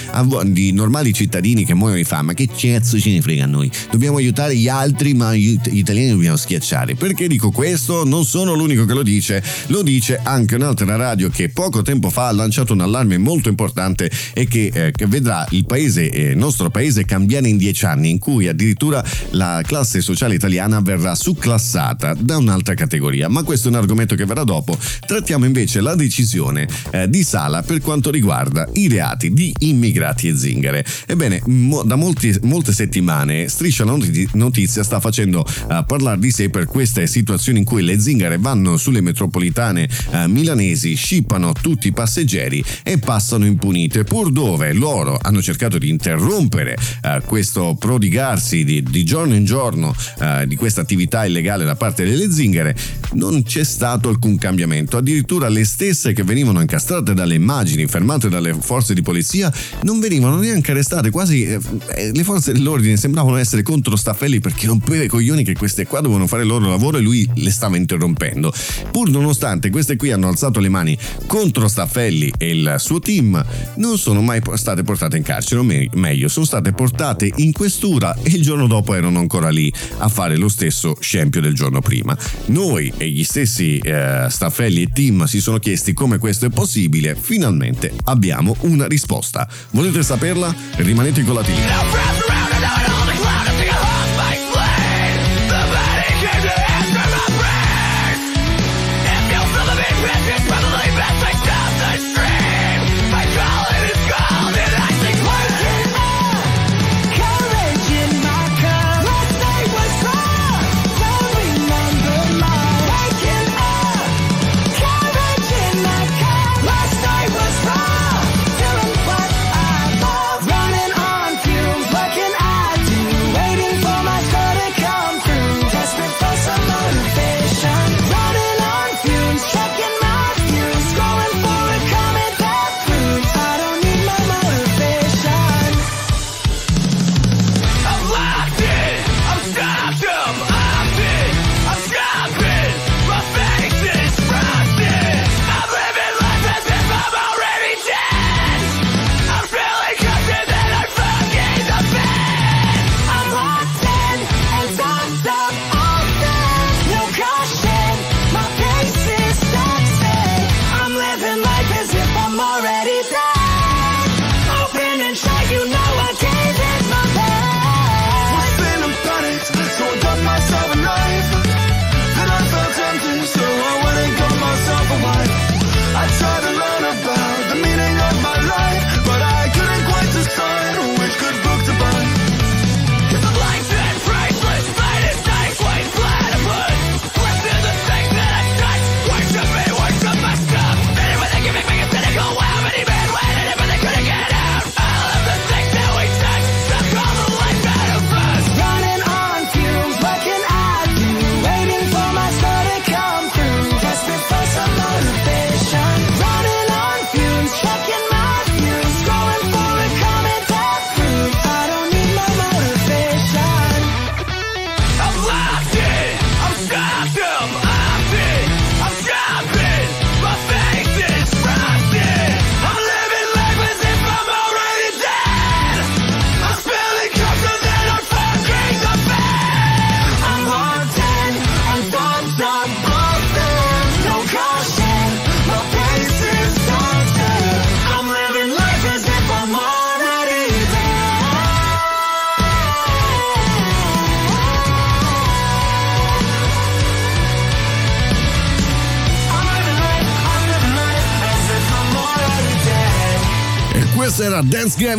di normali cittadini che muoiono di fame, che cazzo ce ne frega a noi? Dobbiamo aiutare gli altri, ma gli, italiani dobbiamo schiacciare. Perché dico questo? Non sono l'unico che lo dice, lo dice anche un'altra radio che poco tempo fa ha lanciato un allarme molto importante e che, eh, che vedrà il paese, eh, il nostro paese cambiare in dieci anni, in cui addirittura la classe sociale italiana verrà succlassata da un'altra categoria. Ma questo è un argomento che verrà dopo. Trattiamo invece la decisione eh, di Sala per quanto riguarda i reati di immigrati e zingare. Ebbene, mo- da molti- molte settimane Striscia Notizia sta facendo eh, parlare di sé per queste situazioni in cui le zingare vanno sulle metropolitane eh, milanesi, scippano tutti i passeggeri e passano impunite, pur dove loro hanno cercato di interrompere eh, questo prodigarsi di, di giorno in giorno eh, di questa attività illegale da parte delle zingare, non c'è stato alcun cambiamento. Addirittura le stesse che venivano incastrate dalle immagini, fermate dalle forze di polizia, non venivano neanche arrestate, quasi eh, eh, le forze dell'ordine sembravano essere contro Staffelli perché rompeva i coglioni che queste qua dovevano fare il loro lavoro e lui le stava interrompendo. Pur nonostante queste qui hanno alzato le mani contro Staffelli e il suo team, non sono mai state portate in carcere, o me- meglio, sono state portate in questura e il giorno dopo erano ancora lì a fare lo stesso scempio del giorno prima. Noi e gli stessi eh, Staffelli e team si sono chiesti come questo è possibile, finalmente abbiamo una risposta. Volete saperla? Rimanete incollati lì.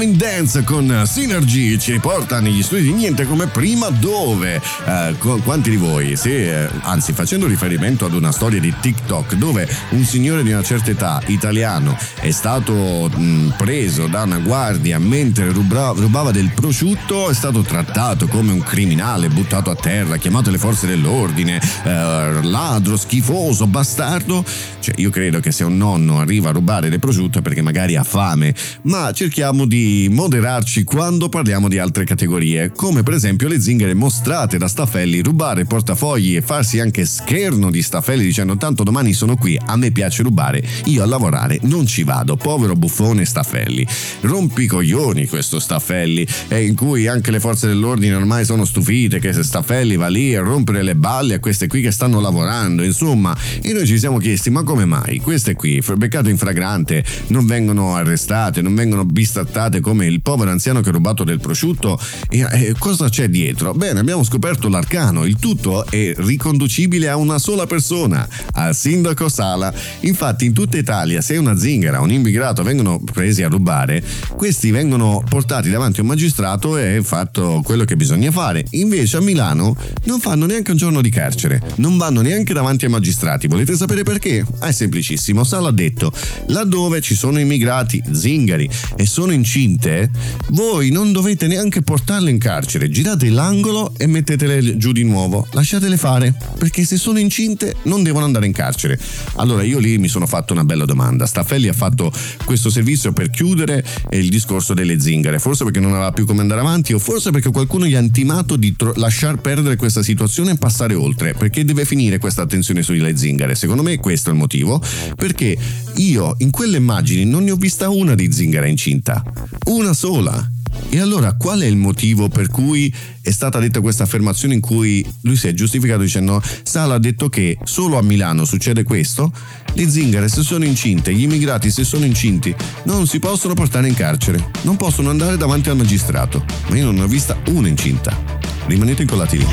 Gavin Dance con Synergy, ci riporta negli studi di Niente come prima dove, eh, qu- quanti di voi, se, eh, anzi facendo riferimento ad una storia di TikTok dove un signore di una certa età, italiano, è stato mh, preso da una guardia mentre rubra- rubava del prosciutto, è stato trattato come un criminale, buttato a terra, chiamato le forze dell'ordine, eh, ladro, schifoso, bastardo, cioè io credo che se un nonno arriva a rubare del prosciutto è perché magari ha fame, ma cerchiamo di moderarci quando parliamo di altre categorie, come per esempio le zingare mostrate da Staffelli, rubare portafogli e farsi anche scherno di Staffelli dicendo tanto domani sono qui, a me piace rubare, io a lavorare non ci vado, povero buffone Staffelli. Rompicoglioni questo Staffelli, e in cui anche le forze dell'ordine ormai sono stufite che se Staffelli va lì a rompere le balle a queste qui che stanno lavorando, insomma, e noi ci siamo chiesti ma come mai? Queste qui, beccate in fragrante, non vengono arrestate, non vengono bistrattate come il povero anziano che ha rubato del prosciutto. E, e cosa c'è dietro? Bene, abbiamo scoperto l'arcano, il tutto è riconducibile a una sola persona, al sindaco Sala. Infatti in tutta Italia se una zingara o un immigrato vengono presi a rubare, questi vengono portati davanti a un magistrato e fatto quello che bisogna fare. Invece a Milano non fanno neanche un giorno di carcere, non vanno neanche davanti ai magistrati. Volete sapere perché? Ah, è semplicissimo. Sala ha detto, laddove ci sono immigrati, zingari e sono incinte, voi non dovete neanche portarle in carcere, girate l'angolo e mettetele giù di nuovo, lasciatele fare, perché se sono incinte non devono andare in carcere. Allora io lì mi sono fatto una bella domanda. Staffelli ha fatto questo servizio per chiudere il discorso delle zingare, forse perché non aveva più come andare avanti o forse perché qualcuno gli ha intimato di tro- lasciar perdere questa situazione e passare oltre, perché deve finire questa attenzione sulle zingare. Secondo me questo è il motivo, perché io in quelle immagini non ne ho vista una di zingara incinta, una sola. E allora qual è il motivo per cui è stata detta questa affermazione in cui lui si è giustificato dicendo Sala ha detto che solo a Milano succede questo? Le zingare se sono incinte, gli immigrati se sono incinti non si possono portare in carcere, non possono andare davanti al magistrato. Ma io non ne ho vista una incinta. Rimanete incollati lì.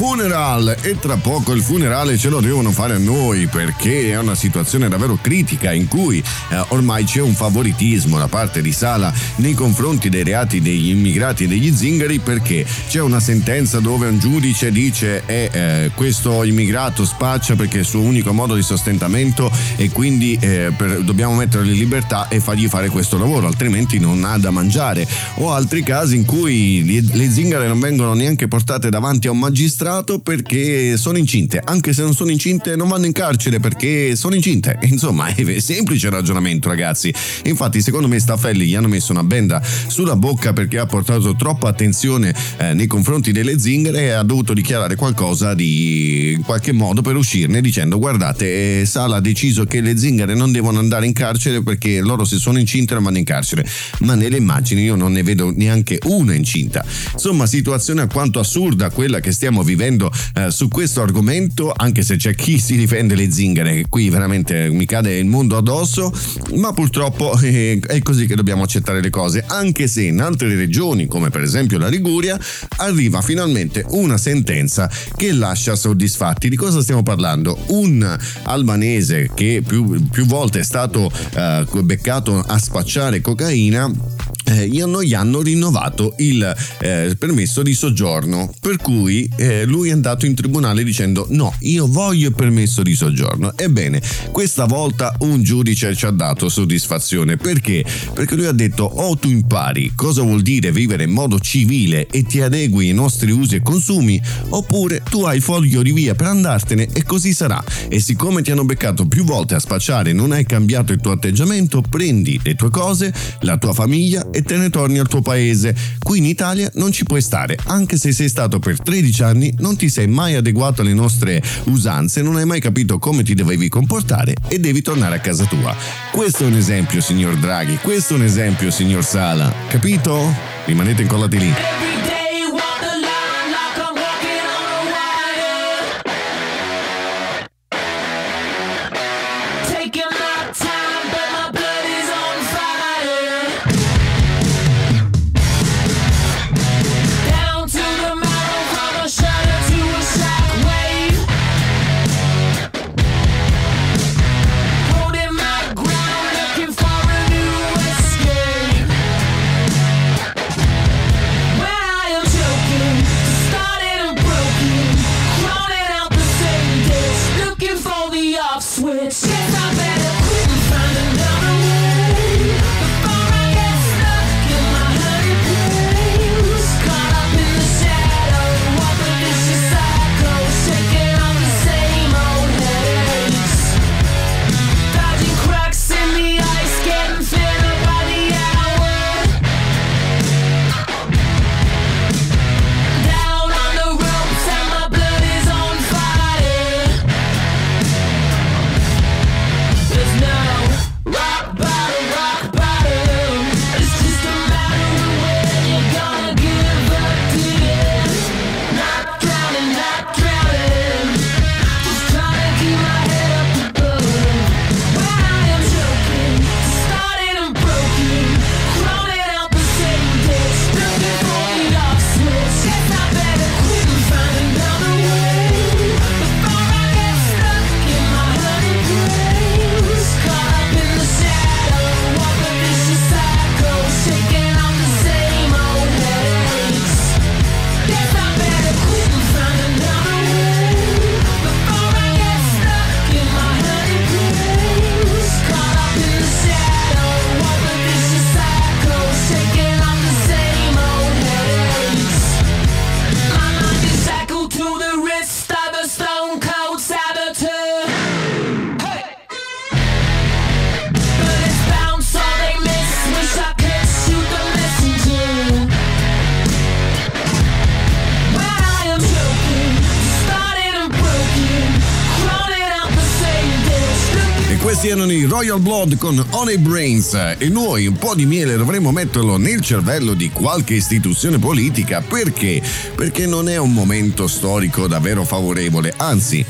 Funeral e tra poco il funerale ce lo devono fare a noi perché è una situazione davvero critica in cui eh, ormai c'è un favoritismo da parte di Sala nei confronti dei reati degli immigrati e degli zingari perché c'è una sentenza dove un giudice dice eh, eh, questo immigrato spaccia perché è il suo unico modo di sostentamento e quindi eh, per- dobbiamo metterlo in libertà e fargli fare questo lavoro altrimenti non ha da mangiare. O altri casi in cui le, zingare non vengono neanche portate davanti a un magistrato perché sono incinte. Anche se non sono incinte, non vanno in carcere perché sono incinte. Insomma, è semplice il ragionamento, ragazzi. Infatti, secondo me, Staffelli gli hanno messo una benda sulla bocca perché ha portato troppa attenzione eh, nei confronti delle zingare e ha dovuto dichiarare qualcosa di in qualche modo per uscirne dicendo guardate eh, Sala ha deciso che le zingare non devono andare in carcere perché loro se sono incinte non vanno in carcere ma nelle immagini io non ne vedo neanche una incinta insomma situazione alquanto assurda quella che stiamo vivendo eh, su questo argomento anche se c'è chi si difende le zingare qui veramente mi cade il mondo addosso ma purtroppo eh, è così che dobbiamo accettare le cose. Anche se in altre regioni come per esempio la Liguria arriva finalmente una sentenza che lascia soddisfatti. Di cosa stiamo parlando? Un albanese che più, più volte è stato eh, beccato a spacciare cocaina eh, non gli hanno rinnovato il eh, permesso di soggiorno, per cui eh, lui è andato in tribunale dicendo no, io voglio il permesso di soggiorno. Ebbene, questa volta un giudice ci ha dato soddisfazione, perché? Perché lui ha detto o tu impari cosa vuol dire vivere in modo civile e ti adegui ai nostri usi e consumi, oppure tu hai foglio di via per andartene e così sarà. E siccome ti hanno beccato più volte a spacciare e non hai cambiato il tuo atteggiamento, prendi le tue cose, la tua famiglia e te ne torni al tuo paese. Qui in Italia non ci puoi stare, anche se sei stato per 13 anni, non ti sei mai adeguato alle nostre usanze, non hai mai capito come ti dovevi comportare e devi tornare a casa tua. Questo è un esempio, signor Draghi, questo è un esempio, signor Sala. Capito? Rimanete incollati lì. Royal Blood con Honey Brains. E noi un po' di miele dovremmo metterlo nel cervello di qualche istituzione politica. Perché? Perché non è un momento storico davvero favorevole, anzi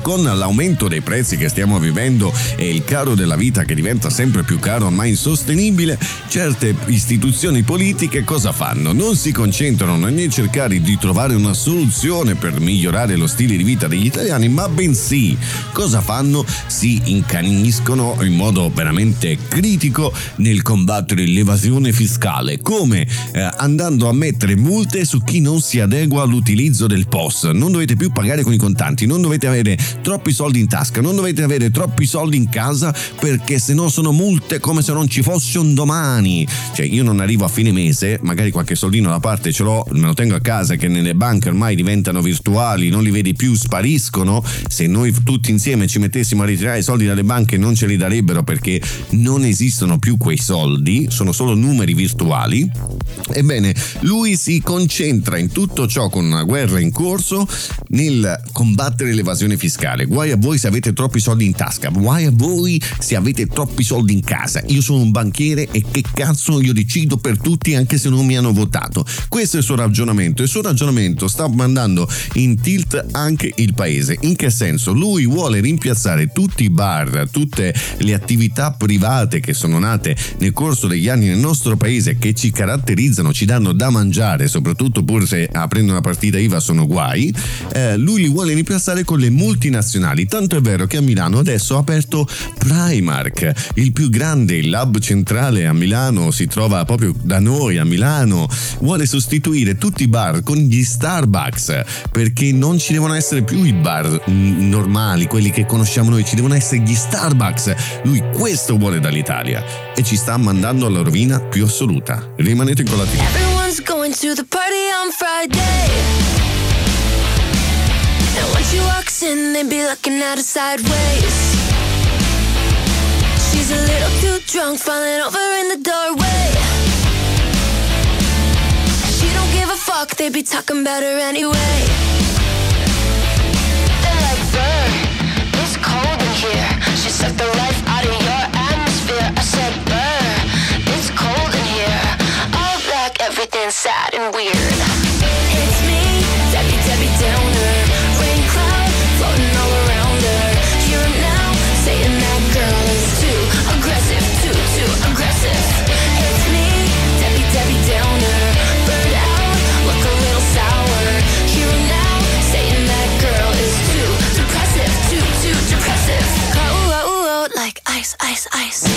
con l'aumento dei prezzi che stiamo vivendo e il caro della vita che diventa sempre più caro ma insostenibile, certe istituzioni politiche cosa fanno? Non si concentrano nel cercare di trovare una soluzione per migliorare lo stile di vita degli italiani, ma bensì cosa fanno? Si incaniscono in modo veramente critico nel combattere l'evasione fiscale, come eh, andando a mettere multe su chi non si adegua all'utilizzo del POS. Non dovete più pagare con i contanti, non dovete avere troppi soldi in tasca, non dovete avere troppi soldi in casa perché se no sono multe come se non ci fosse un domani. Cioè io non arrivo a fine mese, magari qualche soldino da parte ce l'ho, me lo tengo a casa che nelle banche ormai diventano virtuali, non li vedi più, spariscono. Se noi tutti insieme ci mettessimo a ritirare i soldi dalle banche non ce li darebbero perché non esistono più quei soldi, sono solo numeri virtuali. Ebbene, lui si concentra in tutto ciò con una guerra in corso nel combattere l'evasione fiscale. Guai a voi se avete troppi soldi in tasca, guai a voi se avete troppi soldi in casa. Io sono un banchiere e che cazzo io decido per tutti anche se non mi hanno votato. Questo è il suo ragionamento e il suo ragionamento sta mandando in tilt anche il paese. In che senso? Lui vuole rimpiazzare tutti i bar, tutte le attività private che sono nate nel corso degli anni nel nostro paese che ci caratterizzano, ci danno da mangiare, soprattutto pur se aprendo una partita IVA sono guai. Eh, lui li vuole rimpiazzare con le multinazionali. Tanto è vero che a Milano adesso ha aperto Primark, il più grande, lab centrale a Milano si trova proprio da noi a Milano. Vuole sostituire tutti i bar con gli Starbucks perché non ci devono essere più i bar mm, normali, quelli che conosciamo noi, ci devono essere gli Starbucks. Lui questo vuole dall'Italia e ci sta mandando alla rovina più assoluta. Rimanete con la TV. Everyone's going to the party on Friday. She walks in, they be looking at her sideways. She's a little too drunk, falling over in the doorway. She don't give a fuck, they be talking about her anyway. They're like, "Burn, it's cold in here. She sucked the life out of your atmosphere. I said, burn, it's cold in here. All black, everything's sad and weird.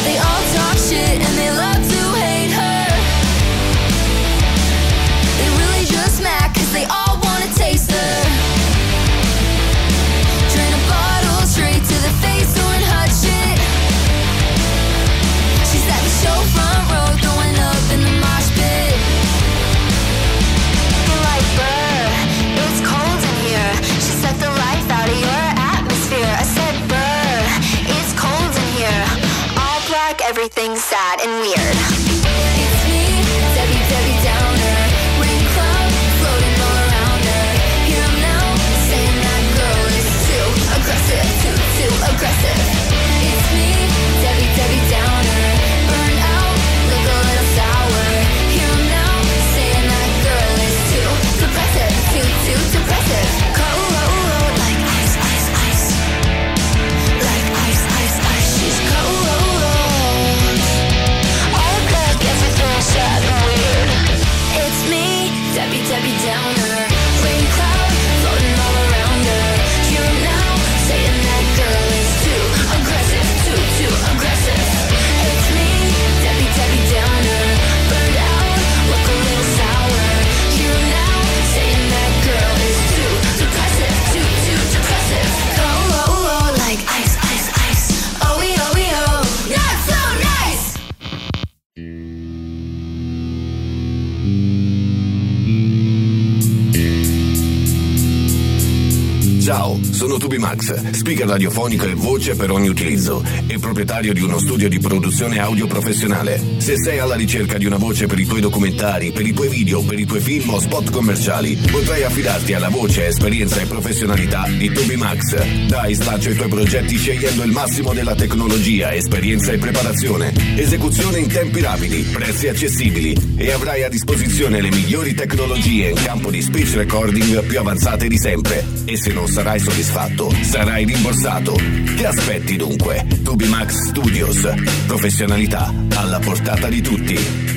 They all talk shit and they love sad and weird. Ciao, sono Tubi Max, speaker radiofonico e voce per ogni utilizzo proprietario di uno studio di produzione audio professionale. Se sei alla ricerca di una voce per i tuoi documentari, per i tuoi video, per i tuoi film o spot commerciali, potrai affidarti alla voce, esperienza e professionalità di Tubi Max. Dai spazio ai tuoi progetti scegliendo il massimo della tecnologia, esperienza e preparazione. Esecuzione in tempi rapidi, prezzi accessibili e avrai a disposizione le migliori tecnologie in campo di speech recording più avanzate di sempre. E se non sarai soddisfatto, sarai rimborsato. Che aspetti dunque? Tubimax Studios. Professionalità alla portata di tutti.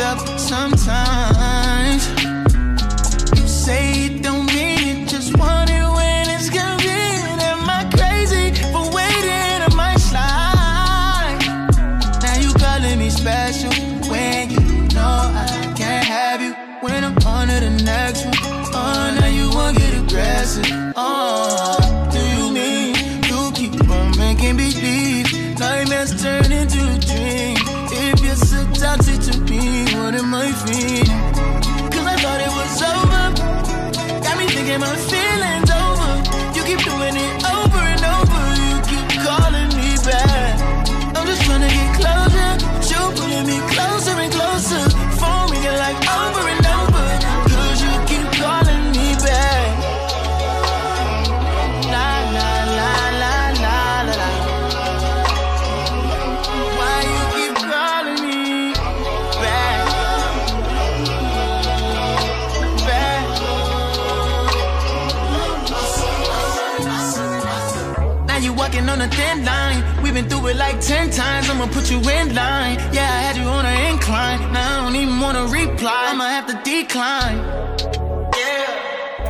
Up sometimes? Ten times. I'ma put you in line. Yeah, I had you on an incline. Now I don't even wanna reply. I'ma have to decline.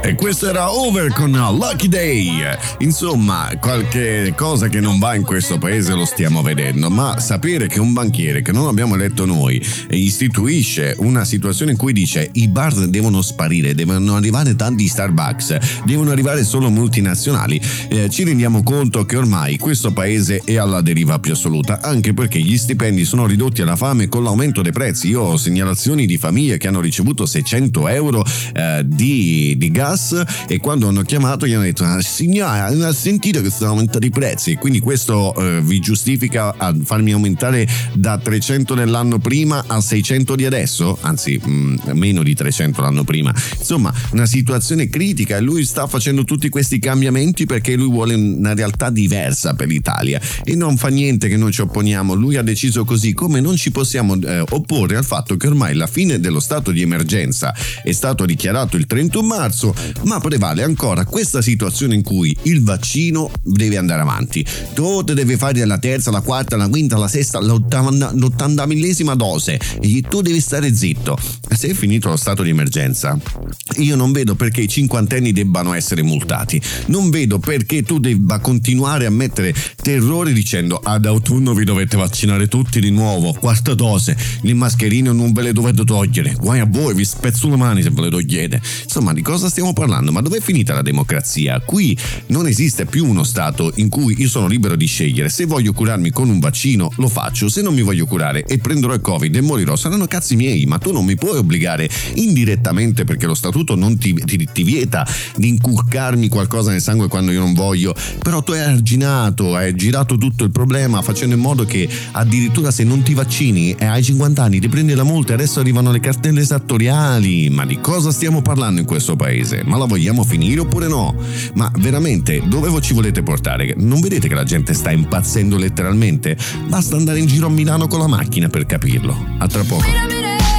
E questo era Over con Lucky Day. Insomma, qualche cosa che non va in questo paese lo stiamo vedendo, ma sapere che un banchiere che non abbiamo eletto noi istituisce una situazione in cui dice i bar devono sparire, devono arrivare tanti Starbucks, devono arrivare solo multinazionali, eh, ci rendiamo conto che ormai questo paese è alla deriva più assoluta, anche perché gli stipendi sono ridotti alla fame con l'aumento dei prezzi. Io ho segnalazioni di famiglie che hanno ricevuto 600 euro eh, di, di gas e quando hanno chiamato gli hanno detto ah, signora ha sentito che sono aumentati i prezzi. E quindi questo eh, vi giustifica a farmi aumentare da 300 dell'anno prima a 600 di adesso? Anzi mh, meno di 300 l'anno prima. Insomma una situazione critica e lui sta facendo tutti questi cambiamenti perché lui vuole una realtà diversa per l'Italia. E non fa niente che noi ci opponiamo. Lui ha deciso così come non ci possiamo eh, opporre al fatto che ormai la fine dello stato di emergenza è stato dichiarato il 31 marzo ma prevale ancora questa situazione in cui il vaccino deve andare avanti. Tu te devi fare la terza, la quarta, la quinta, la sesta, l'ottanta- l'ottanta millesima dose e tu devi stare zitto. Se è finito lo stato di emergenza, io non vedo perché i cinquantenni debbano essere multati. Non vedo perché tu debba continuare a mettere terrore dicendo ad autunno vi dovete vaccinare tutti di nuovo, quarta dose, le mascherine non ve le dovete togliere. Guai a voi, vi spezzo le mani se ve le togliete. Insomma, di cosa stiamo parlando? Ma dov'è finita la democrazia? Qui non esiste più uno Stato in cui io sono libero di scegliere. Se voglio curarmi con un vaccino, lo faccio. Se non mi voglio curare e prenderò il Covid e morirò, saranno cazzi miei. Ma tu non mi puoi obbligare indirettamente perché lo Statuto non ti, ti- ti vieta di inculcarmi qualcosa nel sangue quando io non voglio. Però tu hai arginato, hai girato tutto il problema facendo in modo che addirittura se non ti vaccini e hai 50 anni ti prendi la multa e adesso arrivano le cartelle esattoriali. Ma di cosa stiamo parlando in questo paese? Ma la vogliamo finire oppure no? Ma veramente dove ci volete portare? Non vedete che la gente sta impazzendo letteralmente? Basta andare in giro a Milano con la macchina per capirlo. A tra poco.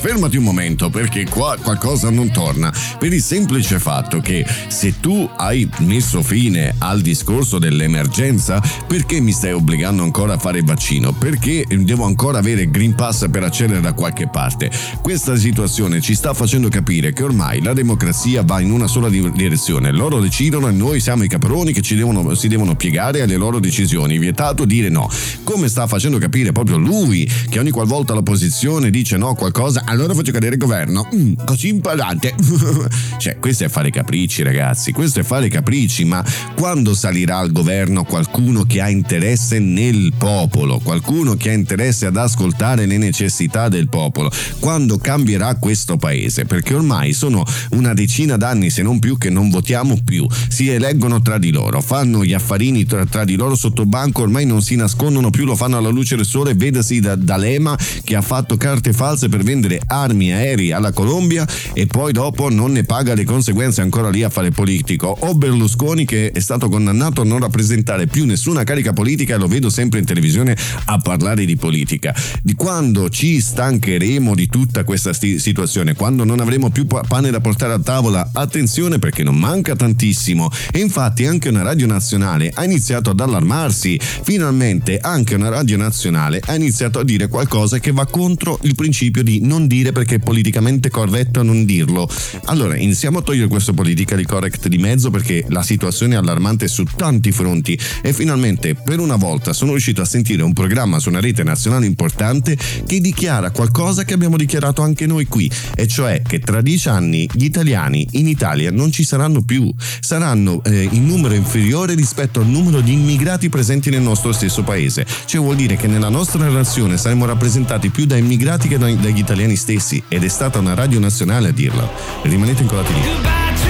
Fermati un momento perché qua qualcosa non torna. Per il semplice fatto che se tu hai messo fine al discorso dell'emergenza, perché mi stai obbligando ancora a fare il vaccino? Perché devo ancora avere Green Pass per accedere da qualche parte? Questa situazione ci sta facendo capire che ormai la democrazia va in una sola di- direzione. Loro decidono e noi siamo i caproni che devono- si devono piegare alle loro decisioni. Vietato dire no. Come sta facendo capire proprio lui che ogni qualvolta l'opposizione dice no a qualcosa, allora faccio cadere il governo. Mm, così imparate. cioè, questo è fare capricci, ragazzi. Questo è fare capricci, ma quando salirà al governo qualcuno che ha interesse nel popolo, qualcuno che ha interesse ad ascoltare le necessità del popolo, quando cambierà questo paese? Perché ormai sono una decina d'anni, se non più, che non votiamo più. Si eleggono tra di loro, fanno gli affarini tra, tra di loro sotto banco, ormai non si nascondono più, lo fanno alla luce del sole. Vedasi da D'Alema che ha fatto carte false per vendere armi aerei alla Colombia e poi dopo non ne paga le conseguenze ancora lì a fare politico. O Berlusconi che è stato condannato a non rappresentare più nessuna carica politica e lo vedo sempre in televisione a parlare di politica. Di quando ci stancheremo di tutta questa sti- situazione, quando non avremo più pa- pane da portare a tavola, attenzione perché non manca tantissimo. E infatti anche una radio nazionale ha iniziato ad allarmarsi. Finalmente anche una radio nazionale ha iniziato a dire qualcosa che va contro il principio di non dire perché è politicamente corretto non dirlo. Allora, iniziamo a togliere questo politically correct di mezzo perché la situazione è allarmante su tanti fronti e finalmente per una volta sono riuscito a sentire un programma su una rete nazionale importante che dichiara qualcosa che abbiamo dichiarato anche noi qui, e cioè che tra dieci anni gli italiani in Italia non ci saranno più, saranno eh, in numero inferiore rispetto al numero di immigrati presenti nel nostro stesso paese. Cioè vuol dire che nella nostra nazione saremo rappresentati più da immigrati che da- dagli italiani stessi ed è stata una radio nazionale a dirlo. Rimanete incollati lì.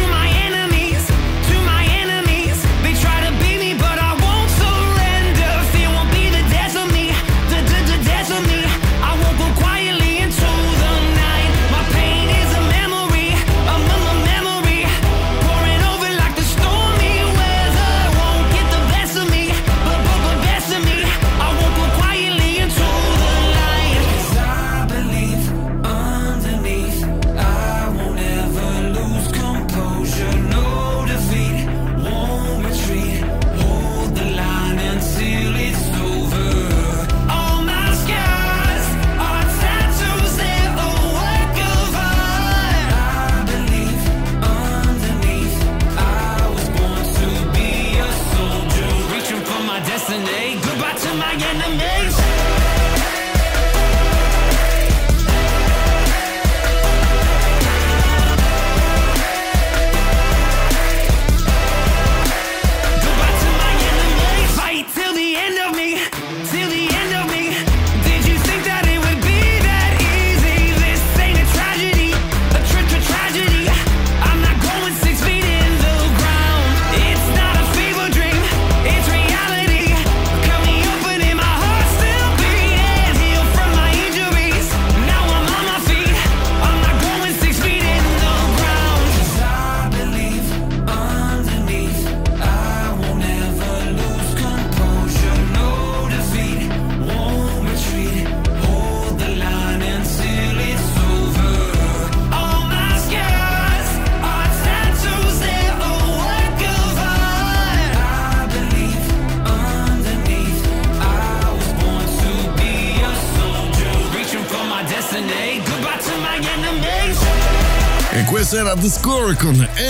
E questa era The Score con Enemies,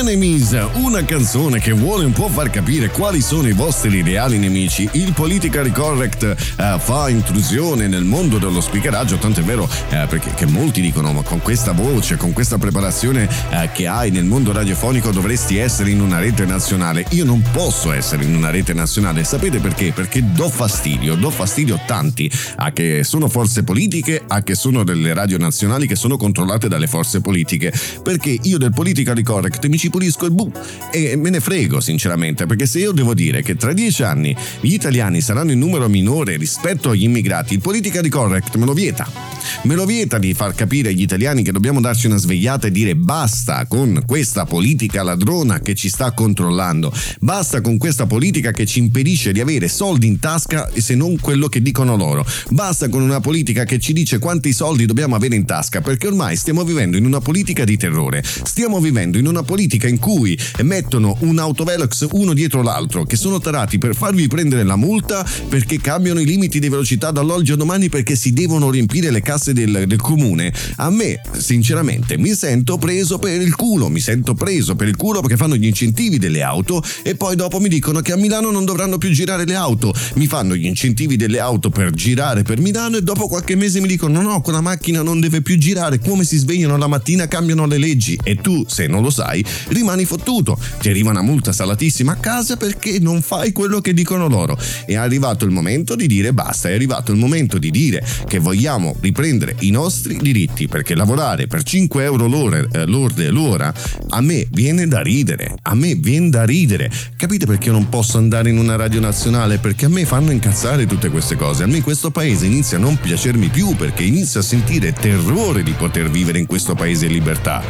una canzone che vuole un po' far capire quali sono i vostri reali nemici. Il politically correct eh, fa intrusione nel mondo dello speakeraggio, tanto è vero eh, perché che molti dicono ma con questa voce, con questa preparazione eh, che hai nel mondo radiofonico dovresti essere in una rete nazionale. Io non posso essere in una rete nazionale, sapete perché? Perché do fastidio, do fastidio tanti a che sono forze politiche, a che sono delle radio nazionali che sono controllate dalle forze politiche perché io del politically correct mi ci pulisco il bu e me ne frego sinceramente, perché se io devo dire che tra dieci anni gli italiani saranno in numero minore rispetto agli immigrati, il politically correct me lo vieta. Me lo vieta di far capire agli italiani che dobbiamo darci una svegliata e dire basta con questa politica ladrona che ci sta controllando, basta con questa politica che ci impedisce di avere soldi in tasca se non quello che dicono loro, basta con una politica che ci dice quanti soldi dobbiamo avere in tasca, perché ormai stiamo vivendo in una politica di terrore, stiamo vivendo in una politica in cui mettono un autovelox uno dietro l'altro che sono tarati per farvi prendere la multa perché cambiano i limiti di velocità dall'oggi a domani perché si devono riempire le casse del, del comune, a me sinceramente mi sento preso per il culo, mi sento preso per il culo perché fanno gli incentivi delle auto e poi dopo mi dicono che a Milano non dovranno più girare le auto, mi fanno gli incentivi delle auto per girare per Milano e dopo qualche mese mi dicono no, quella macchina non deve più girare, come si svegliano la mattina cambiano le leggi. E tu, se non lo sai, rimani fottuto, ti arriva una multa salatissima a casa perché non fai quello che dicono loro. È arrivato il momento di dire basta, è arrivato il momento di dire che vogliamo riprendere i nostri diritti perché lavorare per 5 euro l'ora, eh, lorde l'ora a me viene da ridere, a me viene da ridere. Capite perché io non posso andare in una radio nazionale? Perché a me fanno incazzare tutte queste cose. A me questo paese inizia a non piacermi più perché inizio a sentire terrore di poter vivere in questo paese in libertà.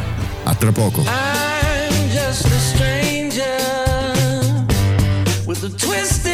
A tra poco. I'm just a stranger with a twisted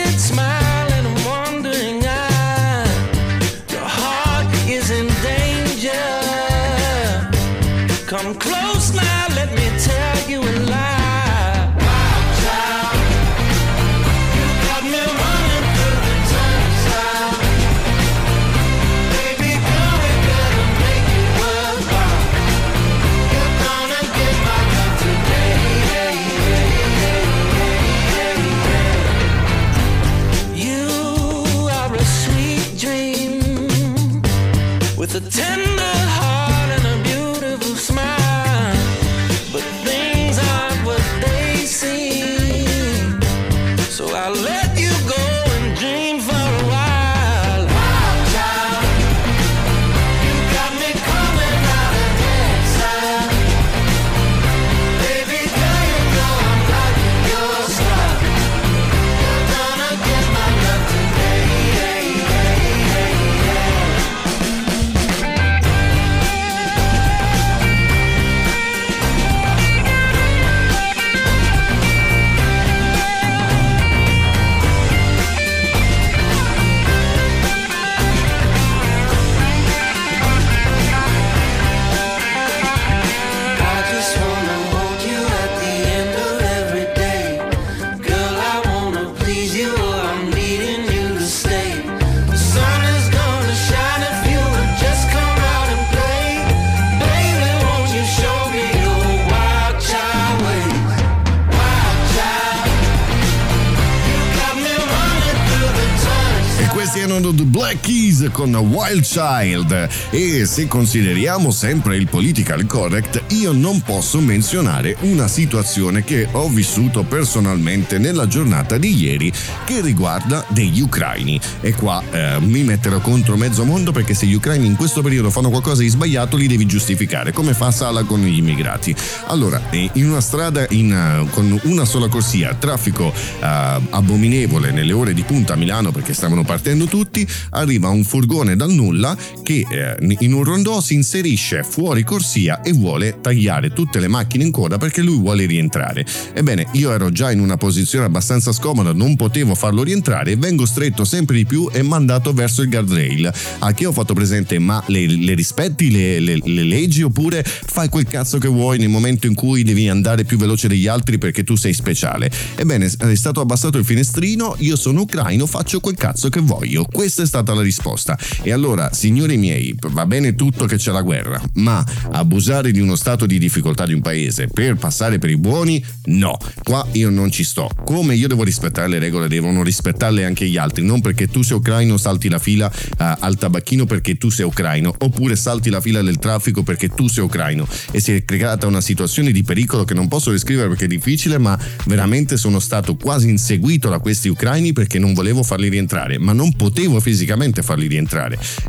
con Wild Child. E se consideriamo sempre il political correct io non posso menzionare una situazione che ho vissuto personalmente nella giornata di ieri che riguarda degli ucraini. E qua eh, mi metterò contro mezzo mondo perché se gli ucraini in questo periodo fanno qualcosa di sbagliato li devi giustificare. Come fa Sala con gli immigrati? Allora eh, in una strada in, eh, con una sola corsia traffico eh, abominevole nelle ore di punta a Milano perché stavano partendo tutti arriva un furgone dal nulla che eh, in un rondò si inserisce fuori corsia e vuole tagliare tutte le macchine in coda perché lui vuole rientrare. Ebbene, io ero già in una posizione abbastanza scomoda, non potevo farlo rientrare, vengo stretto sempre di più e mandato verso il guardrail. A che ho fatto presente, ma le, le rispetti le, le- le leggi oppure fai quel cazzo che vuoi nel momento in cui devi andare più veloce degli altri perché tu sei speciale? Ebbene, è stato abbassato il finestrino, io sono ucraino, faccio quel cazzo che voglio. Questa è stata la risposta. E allora, signori miei, va bene tutto che c'è la guerra, ma abusare di uno stato di difficoltà di un paese per passare per i buoni, no. Qua io non ci sto. Come io devo rispettare le regole, devono rispettarle anche gli altri. Non perché tu sei ucraino salti la fila eh, al tabacchino perché tu sei ucraino, oppure salti la fila del traffico perché tu sei ucraino. E si è creata una situazione di pericolo che non posso descrivere perché è difficile, ma veramente sono stato quasi inseguito da questi ucraini perché non volevo farli rientrare, ma non potevo potevo fisicamente farli rientrare.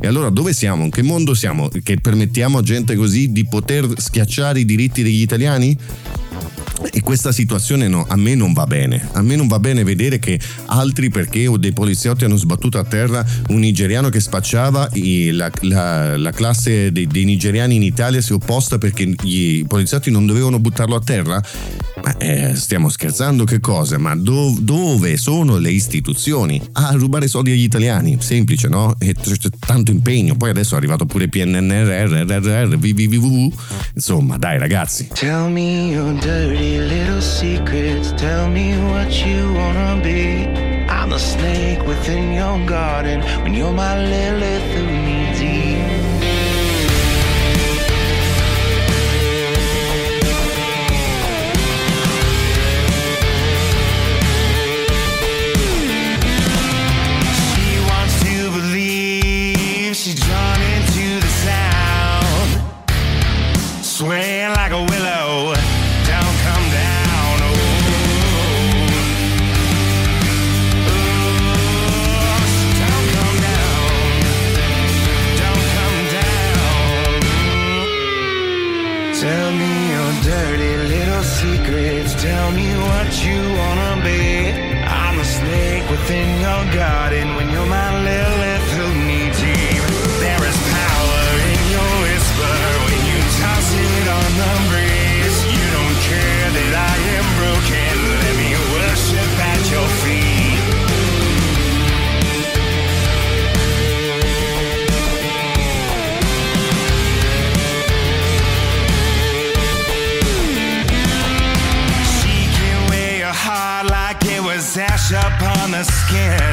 E allora dove siamo? In che mondo siamo? Che permettiamo a gente così di poter schiacciare i diritti degli italiani? E questa situazione no, a me non va bene. A me non va bene vedere che altri, perché o dei poliziotti hanno sbattuto a terra un nigeriano che spacciava, la, la- la classe dei, dei nigeriani in Italia si è opposta perché i poliziotti non dovevano buttarlo a terra. Ma eh, stiamo scherzando che cosa? Ma do- dove sono le istituzioni? A rubare soldi agli italiani, semplice, no? E c- c- tanto impegno. Poi adesso è arrivato pure PNRR, RRR, VVVV. Insomma, dai ragazzi. Tell me your dirty little secrets. Tell me what you wanna be. I'm the snake within your garden when you're my Lilith within your garden when you're my Lilith skin.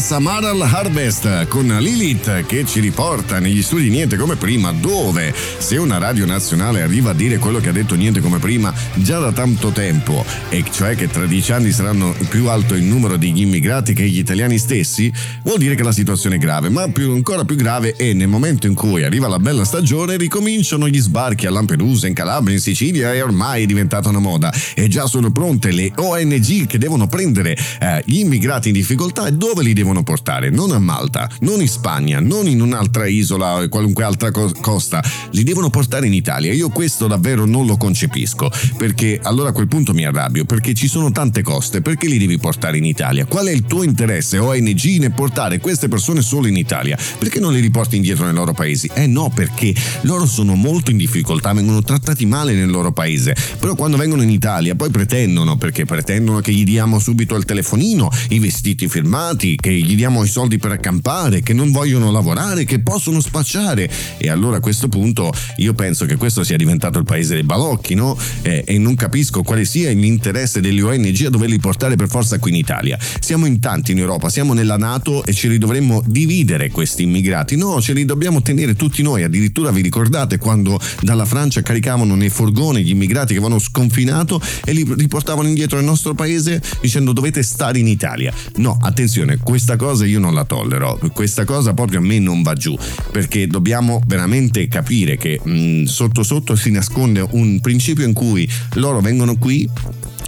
Era Samaral Harvest con Lilith che ci riporta negli studi Niente come prima dove se una radio nazionale arriva a dire quello che ha detto Niente come prima già da tanto tempo e cioè che tra dieci anni saranno più alto il numero degli immigrati che gli italiani stessi vuol dire che la situazione è grave ma più, ancora più grave è nel momento in cui arriva la bella stagione ricominciano gli sbarchi a Lampedusa, in Calabria, in Sicilia e ormai è diventata una moda e già sono pronte le ONG che devono prendere eh, gli immigrati in difficoltà e dove li devono portare? Non a Malta, non in Spagna, non in un'altra isola o qualunque altra co- costa, li devono portare in Italia. Io questo davvero non lo concepisco, perché allora a quel punto mi arrabbio, perché ci sono tante coste, perché li devi portare in Italia? Qual è il tuo interesse ONG nel portare queste persone solo in Italia? Perché non li riporti indietro nei loro paesi? Eh no, perché loro sono molto in difficoltà, vengono trattati male nel loro paese, però quando vengono in Italia poi pretendono, perché pretendono che gli diamo subito il telefonino, i vestiti firmati, immigrati, gli diamo i soldi per accampare, che non vogliono lavorare, che possono spacciare. E allora a questo punto io penso che questo sia diventato il paese dei balocchi, no? Eh, e non capisco quale sia l'interesse delle ONG a doverli portare per forza qui in Italia. Siamo in tanti in Europa, siamo nella Nato e ce li dovremmo dividere questi immigrati. No, ce li dobbiamo tenere tutti noi. Addirittura vi ricordate quando dalla Francia caricavano nei furgoni gli immigrati che avevano sconfinato e li riportavano indietro nel nostro paese dicendo dovete stare in Italia. No, attenzione, questa cosa io non la tollero. Questa cosa proprio a me non va giù perché dobbiamo veramente capire che mh, sotto sotto si nasconde un principio in cui loro vengono qui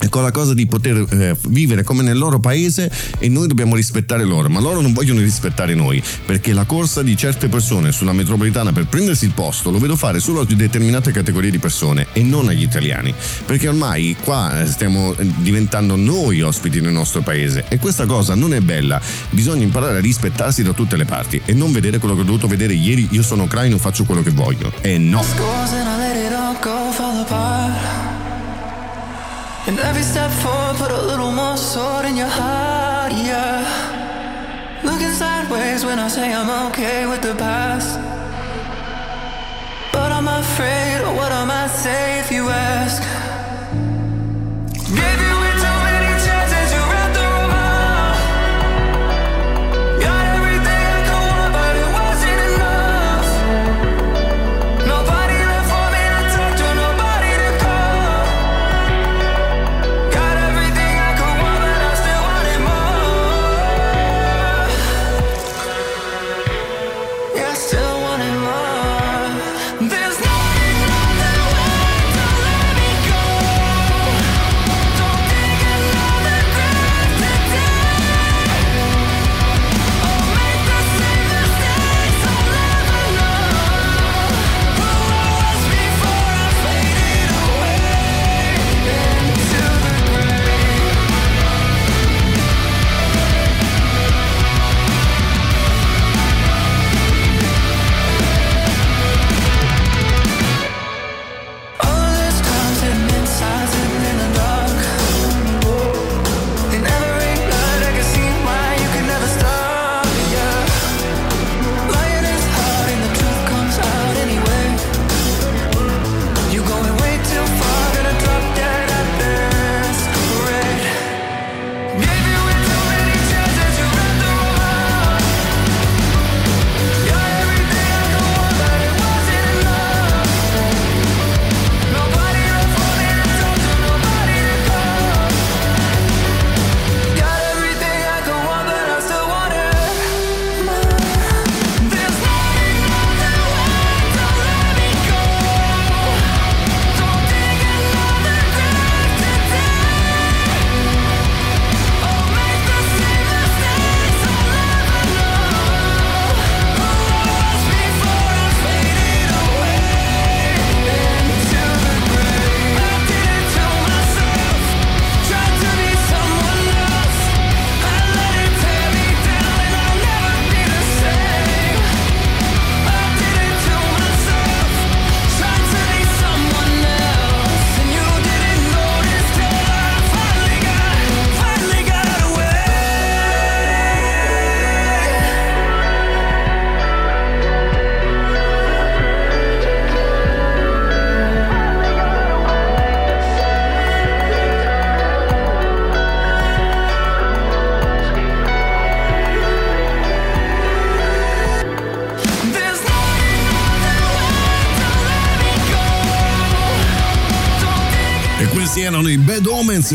con la cosa di poter eh, vivere come nel loro paese e noi dobbiamo rispettare loro, ma loro non vogliono rispettare noi, perché la corsa di certe persone sulla metropolitana per prendersi il posto lo vedo fare solo a determinate categorie di persone e non agli italiani, perché ormai qua eh, stiamo eh, diventando noi ospiti nel nostro paese e questa cosa non è bella, bisogna imparare a rispettarsi da tutte le parti e non vedere quello che ho dovuto vedere ieri, io sono ucraino, faccio quello che voglio. E no. And every step forward, put a little more sword in your heart, yeah. Looking sideways when I say I'm okay with the past. But I'm afraid of what I might say if you ask. Gave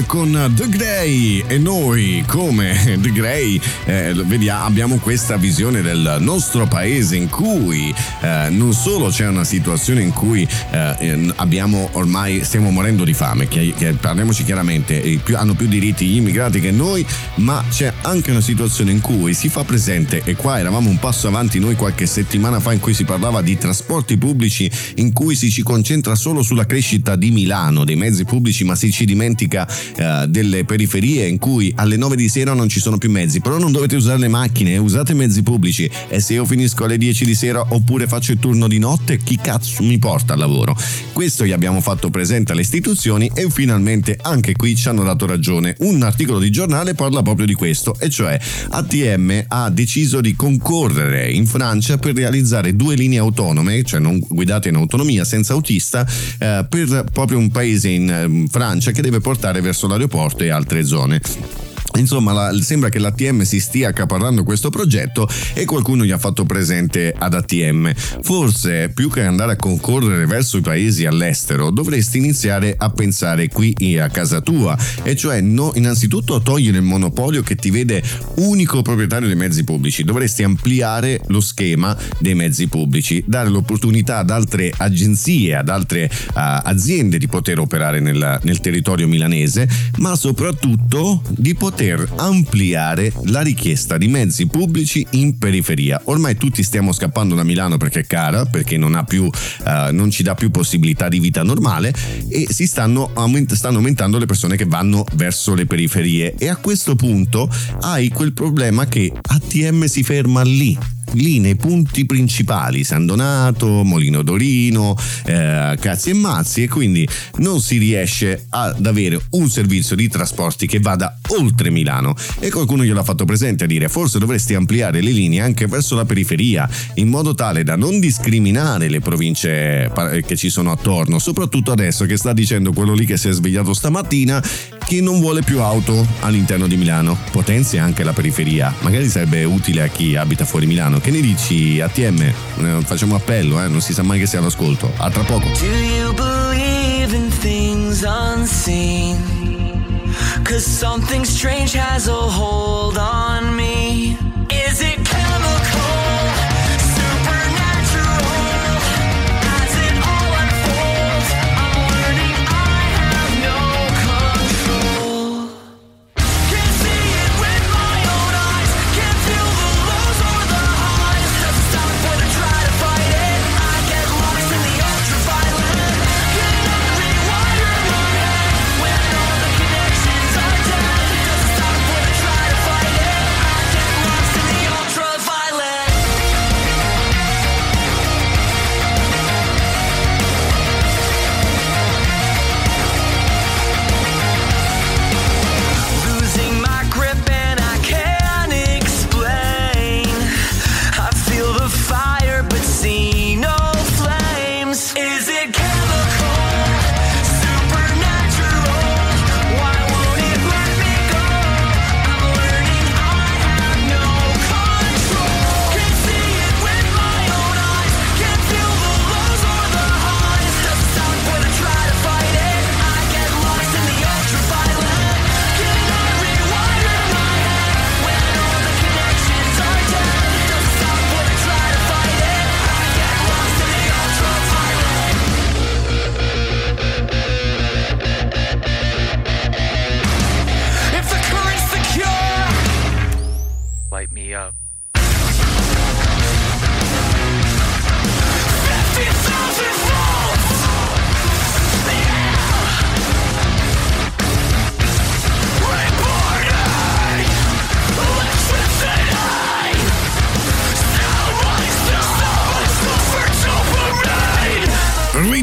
Con The Grey. E noi come The Grey eh, vediamo, abbiamo questa visione del nostro paese in cui eh, non solo c'è una situazione in cui eh, abbiamo ormai stiamo morendo di fame, che, che parliamoci chiaramente, più- hanno più diritti gli immigrati che noi, ma c'è anche una situazione in cui si fa presente e qua eravamo un passo avanti noi qualche settimana fa in cui si parlava di trasporti pubblici in cui si ci concentra solo sulla crescita di Milano, dei mezzi pubblici ma si ci dimentica eh, delle periferie in cui alle 9 di sera non ci sono più mezzi, però non dovete usare le macchine, usate mezzi pubblici e se io finisco alle 10 di sera oppure faccio il turno di notte, chi cazzo mi porta al lavoro? Questo gli abbiamo fatto presente alle istituzioni e finalmente anche qui ci hanno dato ragione. Un articolo di giornale parla proprio di questo, e cioè ATM ha deciso di concorrere in Francia per realizzare due linee autonome, cioè non guidate in autonomia, senza autista, eh, per proprio un paese in eh, Francia che deve portare verso l'aeroporto e altre zone. Insomma, la- sembra che l'ATM si stia accaparrando questo progetto e qualcuno gli ha fatto presente ad ATM. Forse, più che andare a concorrere verso i paesi all'estero, dovresti iniziare a pensare qui a casa tua, e cioè no, innanzitutto togliere il monopolio che ti vede unico proprietario dei mezzi pubblici. Dovresti ampliare lo schema dei mezzi pubblici, dare l'opportunità ad altre agenzie, ad altre ah, aziende di poter operare nel, nel territorio milanese, ma soprattutto di poter ampliare la richiesta di mezzi pubblici in periferia. Ormai tutti stiamo scappando da Milano perché è cara, perché non, più, eh, non ci dà più possibilità di vita normale e si stanno, aument- stanno aumentando le persone che vanno verso le periferie e a questo punto hai quel problema che ATM si ferma lì lì nei punti principali, San Donato, Molino Dorino, eh, Cazzi e Mazzi e quindi non si riesce ad avere un servizio di trasporti che vada oltre Milano e qualcuno gliel'ha fatto presente a dire forse dovresti ampliare le linee anche verso la periferia in modo tale da non discriminare le province pa- che ci sono attorno, soprattutto adesso che sta dicendo quello lì che si è svegliato stamattina che non vuole più auto all'interno di Milano, potenzia anche la periferia, magari sarebbe utile a chi abita fuori Milano. Che ne dici ATM? Eh, facciamo appello, eh? non si sa mai che sia all'ascolto. A tra poco. Do you believe in things unseen? Cause something strange has a hold on me.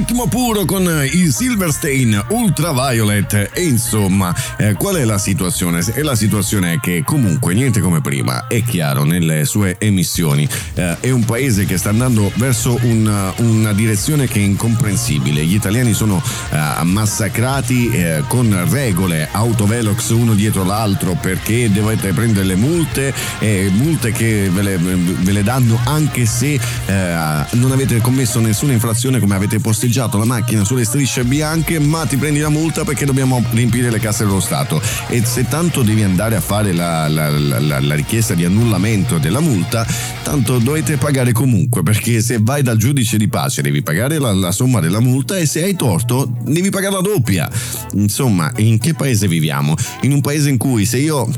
Ritmo puro con il Silverstein Ultraviolet e insomma eh, qual è la situazione? E la situazione è che comunque niente come prima, è chiaro nelle sue emissioni, eh, è un paese che sta andando verso una, una direzione che è incomprensibile, gli italiani sono eh, massacrati eh, con regole autovelox uno dietro l'altro perché dovete prendere le multe e multe che ve le, ve le danno anche se eh, non avete commesso nessuna infrazione come avete posteggiato la macchina sulle strisce bianche ma ti prendi la multa perché dobbiamo riempire le casse dello Stato e se tanto devi andare a fare la, la- la- la- richiesta di annullamento della multa tanto dovete pagare comunque perché se vai dal giudice di pace devi pagare la somma della multa e se hai torto devi pagare la doppia insomma in che paese viviamo? in un paese in cui se io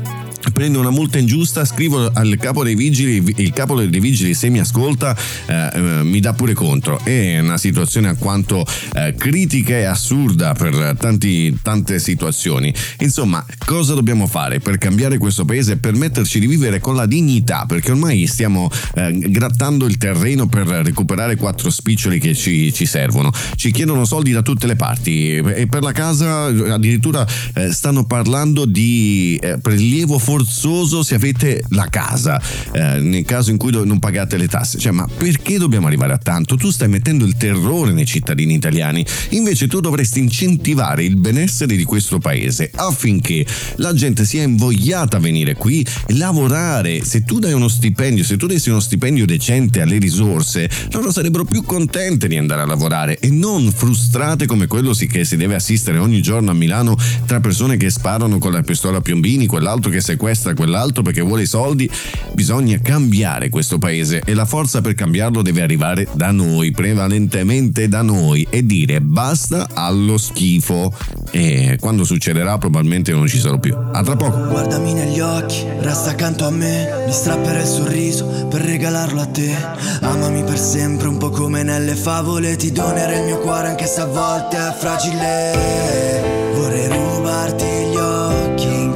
prendo una multa ingiusta, scrivo al capo dei vigili, il capo dei vigili se mi ascolta eh, eh, mi dà pure contro. È una situazione alquanto eh, critica e assurda per tanti- tante situazioni. Insomma, cosa dobbiamo fare per cambiare questo paese e permetterci di vivere con la dignità? Perché ormai stiamo eh, grattando il terreno per recuperare quattro spiccioli che ci, ci servono. Ci chiedono soldi da tutte le parti e per la casa addirittura eh, stanno parlando di eh, prelievo forzoso se avete la casa, eh, nel caso in cui non pagate le tasse. Cioè, ma perché dobbiamo arrivare a tanto? Tu stai mettendo il terrore nei cittadini italiani. Invece tu dovresti incentivare il benessere di questo paese affinché la gente sia invogliata a venire qui e lavorare. Se tu dai uno stipendio, se tu dessi uno stipendio decente alle risorse, loro sarebbero più contente di andare a lavorare e non frustrate come quello che si deve assistere ogni giorno a Milano tra persone che sparano con la pistola a piombini, quell'altro che sequestra quell'altro perché vuole i soldi. Bisogna cambiare questo paese e la forza per cambiarlo deve arrivare da noi, prevalentemente da noi e dire basta allo schifo. E quando succederà probabilmente non ci sarò più. A tra poco. Guardami negli occhi, resta accanto a me Mi strapperò il sorriso per regalarlo a te Amami per sempre, un po' come nelle favole Ti donerò il mio cuore anche se a volte è fragile Vorrei rubarti gli occhi,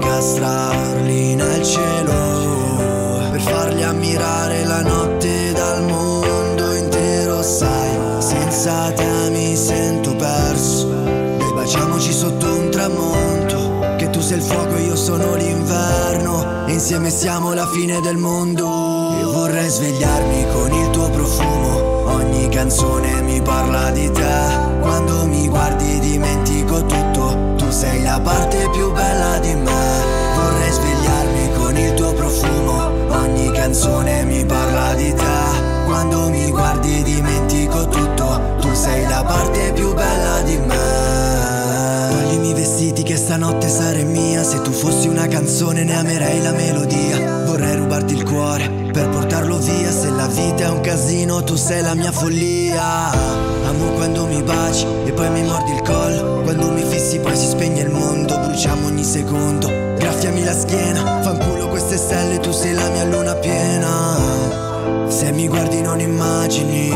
incastrarli nel cielo Per farli ammirare la notte dal mondo intero Sai, senza te mi sento perso. Dai baciamoci sotto un tramonto Che tu sei il fuoco e io sono l'inverno E insieme siamo la fine del mondo. E vorrei svegliarmi con il tuo profumo Ogni canzone mi parla di te. Quando mi guardi dimentico tutto Tu sei la parte più bella di me canzone mi parla di te. Quando mi guardi dimentico tutto. Tu sei la parte più bella di me. Toglimi i vestiti che stanotte sarei mia. Se tu fossi una canzone ne amerei la melodia. Vorrei rubarti il cuore per portarlo via. Se la vita è un casino tu sei la mia follia. Amo quando mi baci e poi mi mordi il collo. Quando mi fissi poi si spegne il mondo. Bruciamo ogni secondo Graffiami la schiena Fanculo queste stelle tu sei la mia luna piena. Se mi guardi non immagini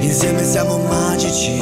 Insieme siamo magici.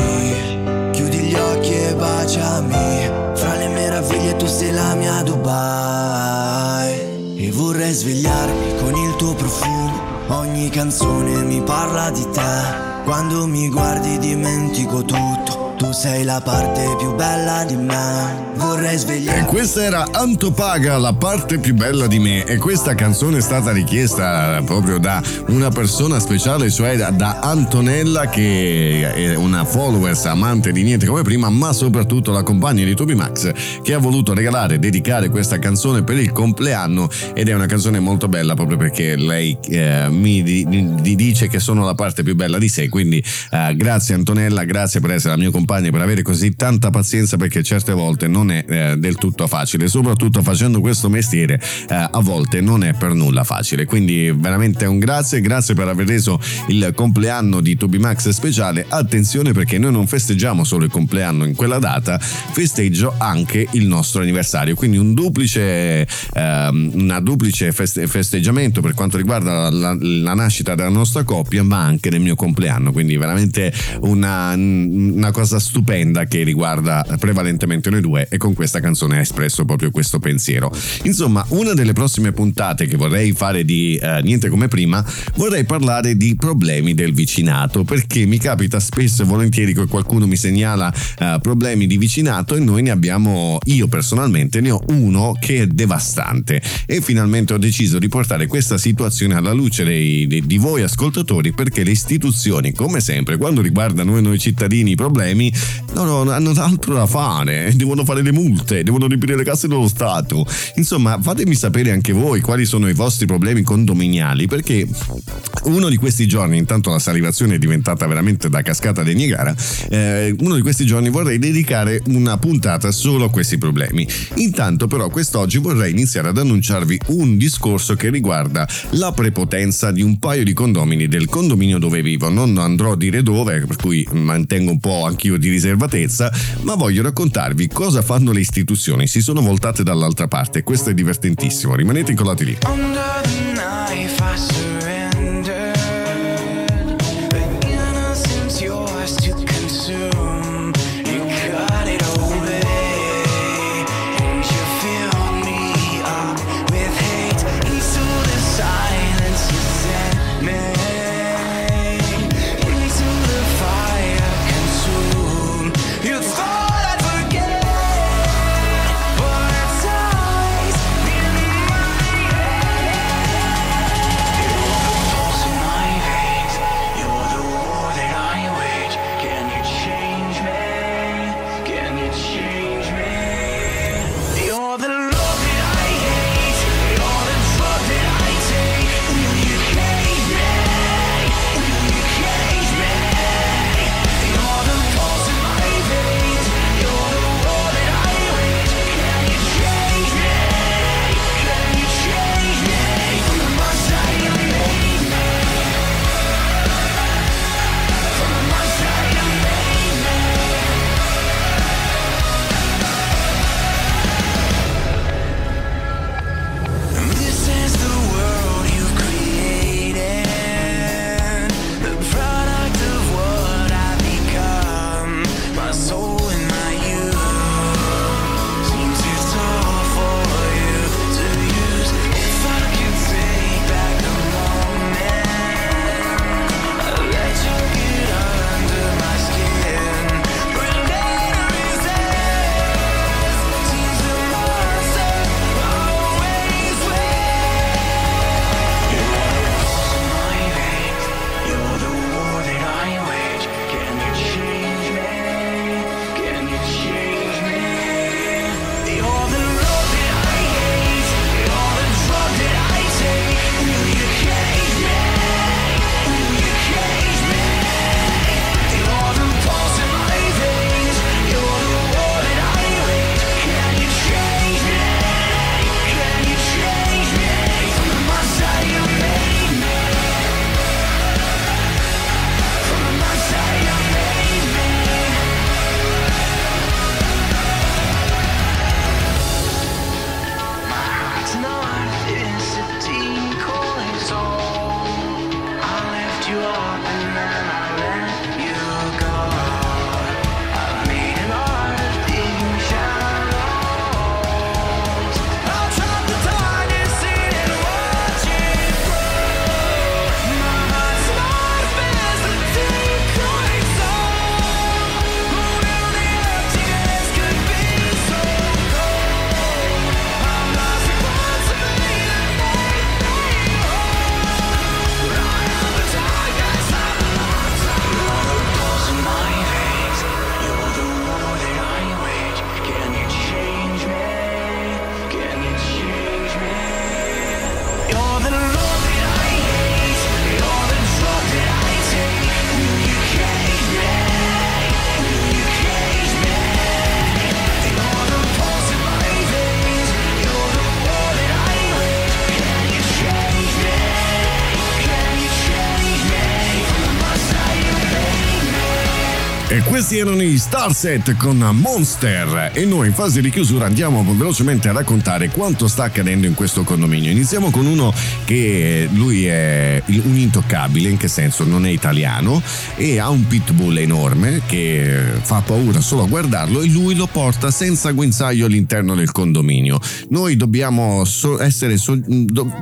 Chiudi gli occhi e baciami Fra le meraviglie tu sei la mia Dubai. E vorrei svegliarmi con il tuo profumo Ogni canzone mi parla di te. Quando mi guardi dimentico tutto Tu sei la parte più bella di me Vorrei E svegliarmi questa era Antopaga, la parte più bella di me. E questa canzone è stata richiesta proprio da una persona speciale, cioè da, Antonella, che è una followers amante di niente come prima, ma soprattutto la compagna di Toby Max, che ha voluto regalare, dedicare questa canzone per il compleanno. Ed è una canzone molto bella proprio perché lei eh, mi di- di- dice che sono la parte più bella di sé. Quindi eh, grazie Antonella, grazie per essere la mia compagna, per avere così tanta pazienza perché certe volte non è eh, del tutto facile, soprattutto facendo questo mestiere eh, a volte non è per nulla facile. Quindi veramente un grazie, grazie per aver reso il compleanno di Toby Max speciale. Attenzione perché noi non festeggiamo solo il compleanno in quella data, festeggio anche il nostro anniversario, quindi un duplice, ehm, una duplice feste- festeggiamento per quanto riguarda la, la- la nascita della nostra coppia, ma anche del mio compleanno, quindi veramente una, una cosa stupenda che riguarda prevalentemente noi due e con questa canzone ha espresso proprio questo pensiero. Insomma, una delle prossime puntate che vorrei fare di eh, niente come prima, vorrei parlare di problemi del vicinato, perché mi capita spesso e volentieri che qualcuno mi segnala eh, problemi di vicinato e noi ne abbiamo, io personalmente ne ho uno che è devastante e finalmente ho deciso di portare questa situazione alla luce dei- dei- di voi ascoltatori perché le istituzioni, come sempre, quando riguardano noi, cittadini i problemi, loro hanno altro da fare, devono fare le multe, devono riempire le casse dello Stato. Insomma, fatemi sapere anche voi quali sono i vostri problemi condominiali perché uno di questi giorni, intanto la salivazione è diventata veramente da cascata del Niagara, eh, uno di questi giorni vorrei dedicare una puntata solo a questi problemi. Intanto però quest'oggi vorrei iniziare ad annunciarvi un discorso che riguarda la prepotenza di un paio di condomini del condominio dove vivo. Non andrò a dire dove, per cui mantengo un po' anch'io di riservatezza, ma voglio raccontarvi cosa fanno le istituzioni. Si sono voltate dall'altra parte, questo è divertentissimo, rimanete incollati lì. Under the knife, questi erano i Starset con Monster e noi in fase di chiusura andiamo velocemente a raccontare quanto sta accadendo in questo condominio. Iniziamo con uno che lui è un intoccabile, in che senso non è italiano e ha un pitbull enorme che fa paura solo a guardarlo e lui lo porta senza guinzaglio all'interno del condominio. Noi dobbiamo essere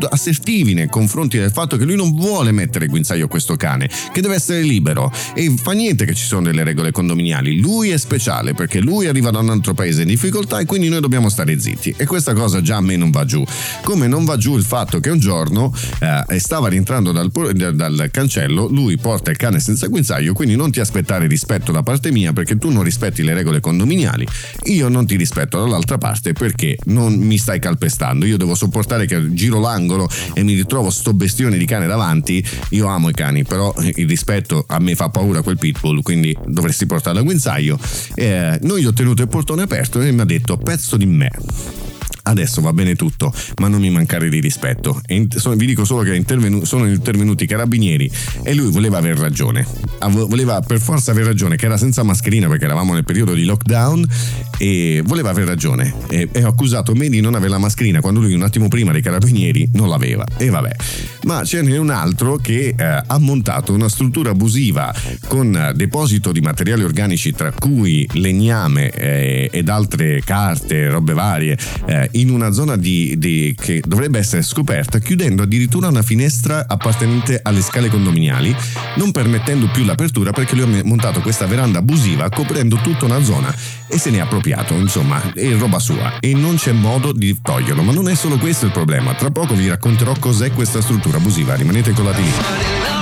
assertivi nei confronti del fatto che lui non vuole mettere guinzaglio a questo cane, che deve essere libero e fa niente che ci sono delle regole condominiali. Lui è speciale perché lui arriva da un altro paese in difficoltà e quindi noi dobbiamo stare zitti. E questa cosa già a me non va giù. Come non va giù il fatto che un giorno eh, stava rientrando dal, dal cancello, lui porta il cane senza guinzaglio, quindi non ti aspettare rispetto da parte mia perché tu non rispetti le regole condominiali. Io non ti rispetto dall'altra parte perché non mi stai calpestando. Io devo sopportare che giro l'angolo e mi ritrovo sto bestione di cane davanti. Io amo i cani, però il rispetto a me fa paura quel pitbull, quindi dovresti portarlo a guinzaglio. Eh, noi gli ho tenuto il portone aperto e mi ha detto pezzo di me. Adesso va bene tutto, ma non mi mancare di rispetto. Vi dico solo che sono intervenuti i carabinieri e lui voleva aver ragione. Voleva per forza aver ragione, che era senza mascherina perché eravamo nel periodo di lockdown e voleva aver ragione. E, ho accusato me di non avere la mascherina quando lui un attimo prima dei carabinieri non l'aveva. E vabbè. Ma ce n'è un altro che eh, ha montato una struttura abusiva con deposito di materiali organici tra cui legname eh, ed altre carte, robe varie, eh, in una zona di, di- che dovrebbe essere scoperta, chiudendo addirittura una finestra appartenente alle scale condominiali, non permettendo più l'apertura perché lui ha montato questa veranda abusiva coprendo tutta una zona e se ne è appropriato, insomma, è roba sua e non c'è modo di toglierlo. Ma non è solo questo il problema, tra poco vi racconterò cos'è questa struttura abusiva, rimanete con lì.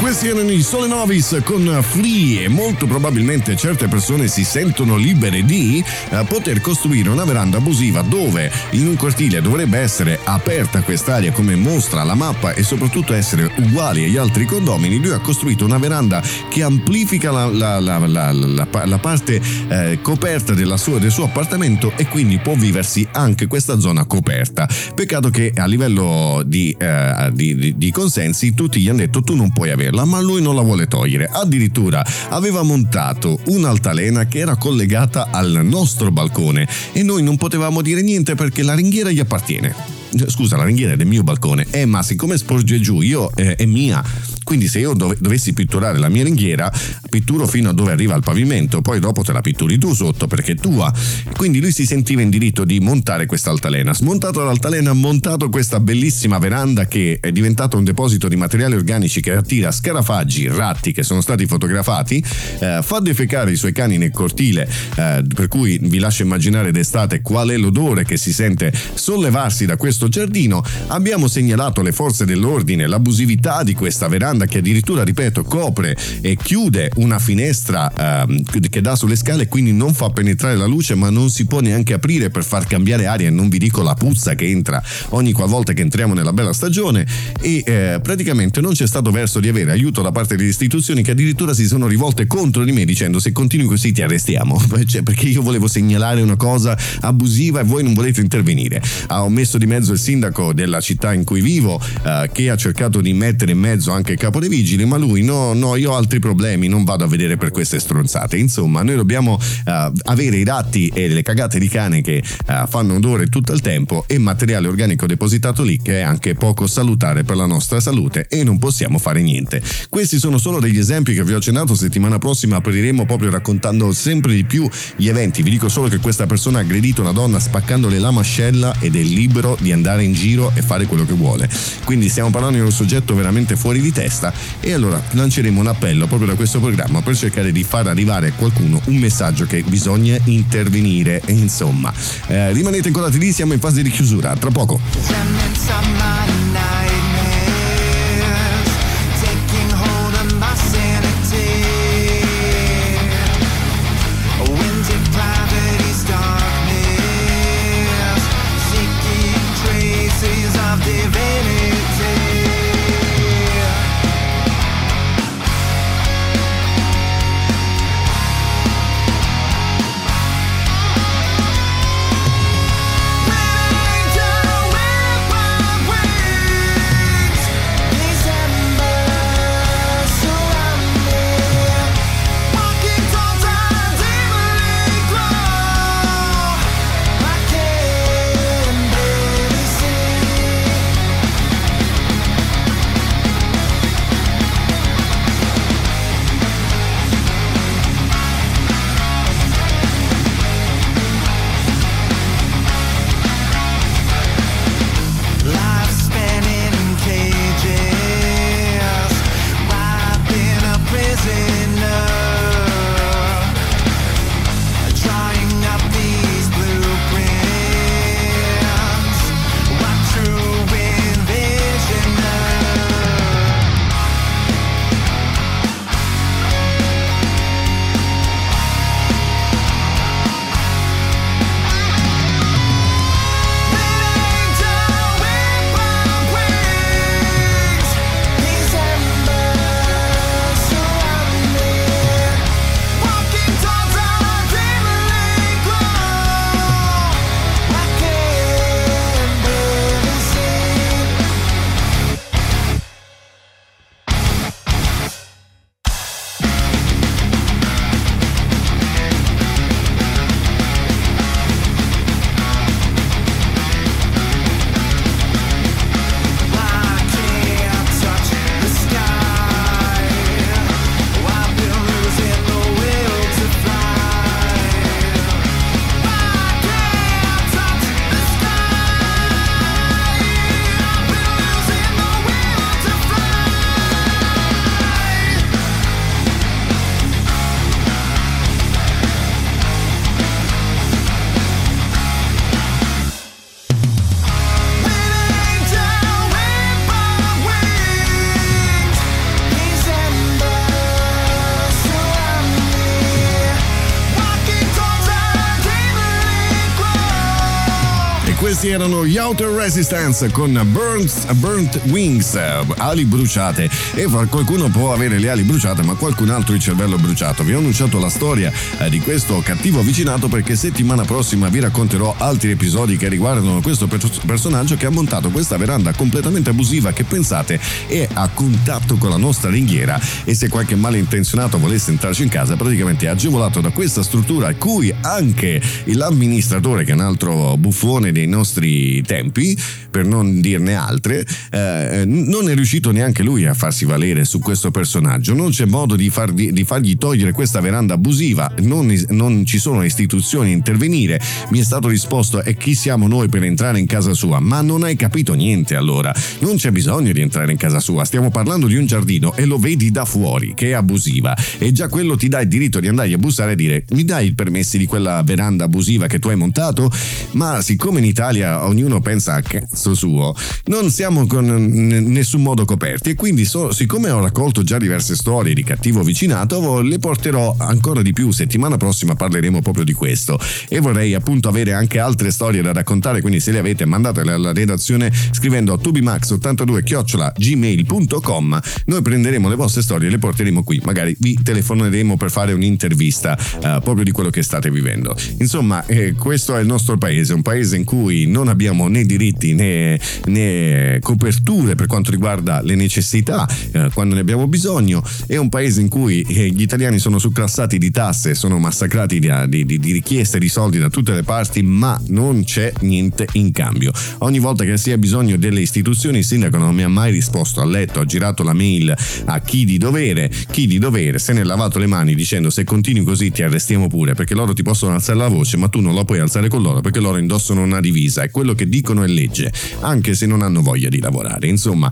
Questi erano i Sole Novis con Free e molto probabilmente certe persone si sentono libere di eh, poter costruire una veranda abusiva dove in un cortile dovrebbe essere aperta quest'area come mostra la mappa e soprattutto essere uguali agli altri condomini. Lui ha costruito una veranda che amplifica la, la- la- la- parte eh, coperta sua- del suo appartamento e quindi può viversi anche questa zona coperta. Peccato che a livello di, eh, di- di- di consensi tutti gli hanno detto tu non puoi averla, ma lui non la vuole togliere. Addirittura aveva montato un'altalena che era collegata al nostro balcone e noi non potevamo dire niente perché la ringhiera gli appartiene. Scusa, la ringhiera del mio balcone. Eh, ma siccome sporge giù, io eh, è mia. Quindi se io dove- dovessi pitturare la mia ringhiera, pitturo fino a dove arriva il pavimento, poi dopo te la pitturi tu sotto perché è tua. Quindi lui si sentiva in diritto di montare questa altalena. Smontato l'altalena, ha montato questa bellissima veranda che è diventata un deposito di materiali organici che attira scarafaggi, ratti che sono stati fotografati, eh, fa defecare i suoi cani nel cortile, eh, per cui vi lascio immaginare d'estate qual è l'odore che si sente sollevarsi da questo questo giardino. Abbiamo segnalato alle forze dell'ordine l'abusività di questa veranda che addirittura, ripeto, copre e chiude una finestra ehm, che dà sulle scale quindi non fa penetrare la luce ma non si può neanche aprire per far cambiare aria e non vi dico la puzza che entra ogni qualvolta che entriamo nella bella stagione. E eh, praticamente non c'è stato verso di avere aiuto da parte delle istituzioni che addirittura si sono rivolte contro di me dicendo se continui così ti arrestiamo. Cioè, perché io volevo segnalare una cosa abusiva e voi non volete intervenire. Ha messo di mezzo il sindaco della città in cui vivo eh, che ha cercato di mettere in mezzo anche il capo dei vigili ma lui no no io ho altri problemi non vado a vedere per queste stronzate insomma noi dobbiamo eh, avere i ratti e le cagate di cane che eh, fanno odore tutto il tempo e materiale organico depositato lì che è anche poco salutare per la nostra salute e non possiamo fare niente. Questi sono solo degli esempi che vi ho accennato, settimana prossima apriremo proprio raccontando sempre di più gli eventi. Vi dico solo che questa persona ha aggredito una donna spaccandole la mascella ed è libero di andare in giro e fare quello che vuole. Quindi stiamo parlando di un soggetto veramente fuori di testa e allora lanceremo un appello proprio da questo programma per cercare di far arrivare a qualcuno un messaggio che bisogna intervenire e insomma. Eh, rimanete incollati lì siamo in fase di chiusura. Tra poco erano gli Outer Resistance con Burnt, Burnt Wings, eh, ali bruciate. E qualcuno può avere le ali bruciate, ma qualcun altro il cervello bruciato. Vi ho annunciato la storia eh, di questo cattivo avvicinato perché settimana prossima vi racconterò altri episodi che riguardano questo per- personaggio che ha montato questa veranda completamente abusiva che pensate è a contatto con la nostra ringhiera e se qualche malintenzionato volesse entrarci in casa praticamente è agevolato da questa struttura a cui anche l'amministratore che è un altro buffone dei nostri tempi per non dirne altre eh, non è riuscito neanche lui a farsi valere su questo personaggio. Non c'è modo di, far- di- di fargli togliere questa veranda abusiva. Non, non ci sono istituzioni a intervenire. Mi è stato risposto e chi siamo noi per entrare in casa sua? Ma non hai capito niente allora. Non c'è bisogno di entrare in casa sua. Stiamo parlando di un giardino e lo vedi da fuori che è abusiva. E già quello ti dà il diritto di andare a bussare e dire mi dai i permessi di quella veranda abusiva che tu hai montato? Ma siccome in Italia ognuno pensa cazzo suo, non siamo con n- nessun modo coperti e quindi so- siccome ho raccolto già diverse storie di cattivo vicinato, le porterò ancora di più. Settimana prossima parleremo proprio di questo e vorrei appunto avere anche altre storie da raccontare, quindi se le avete mandatele alla redazione scrivendo a tubimax82 chiocciola gmail.com noi prenderemo le vostre storie e le porteremo qui, magari vi telefoneremo per fare un'intervista eh, proprio di quello che state vivendo. Insomma, eh, questo è il nostro paese, un paese in cui non abbiamo né diritti né, né coperture per quanto riguarda le necessità eh, quando ne abbiamo bisogno, è un paese in cui eh, gli italiani sono suclassati di tasse, sono massacrati di, di- di- di richieste di soldi da tutte le parti, ma non c'è niente in cambio. Ogni volta che si ha bisogno delle istituzioni, il sindaco non mi ha mai risposto a letto, ha girato la mail a chi di dovere, chi di dovere se ne è lavato le mani dicendo se continui così ti arrestiamo pure perché loro ti possono alzare la voce ma tu non la puoi alzare con loro perché loro indossano una divisa e quello che dicono è legge, anche se non hanno voglia di lavorare. Insomma,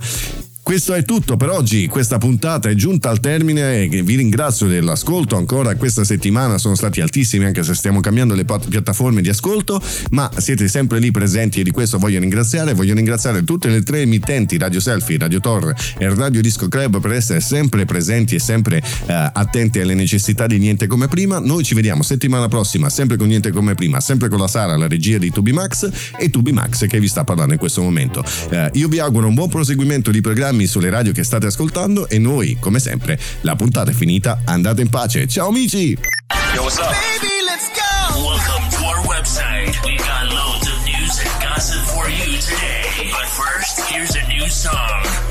questo è tutto per oggi, questa puntata è giunta al termine vi ringrazio dell'ascolto. Ancora questa settimana, sono stati altissimi anche se stiamo cambiando le piattaforme di ascolto, ma siete sempre lì presenti e di questo voglio ringraziare, voglio ringraziare tutte le tre emittenti, Radio Selfie, Radio Tor e Radio Disco Club per essere sempre presenti e sempre eh, attenti alle necessità di Niente Come Prima, noi ci vediamo settimana prossima sempre con Niente Come Prima, sempre con la Sara, la regia di Tubi Max e Tubi Max che vi sta parlando in questo momento. Eh, io vi auguro un buon proseguimento di programmi sulle radio che state ascoltando e noi, come sempre, la puntata è finita, andate in pace. Ciao amici! Yo, what's up? Baby, let's go. Welcome to our website. We got loads of news and gossip for you today. But first, here's a new song.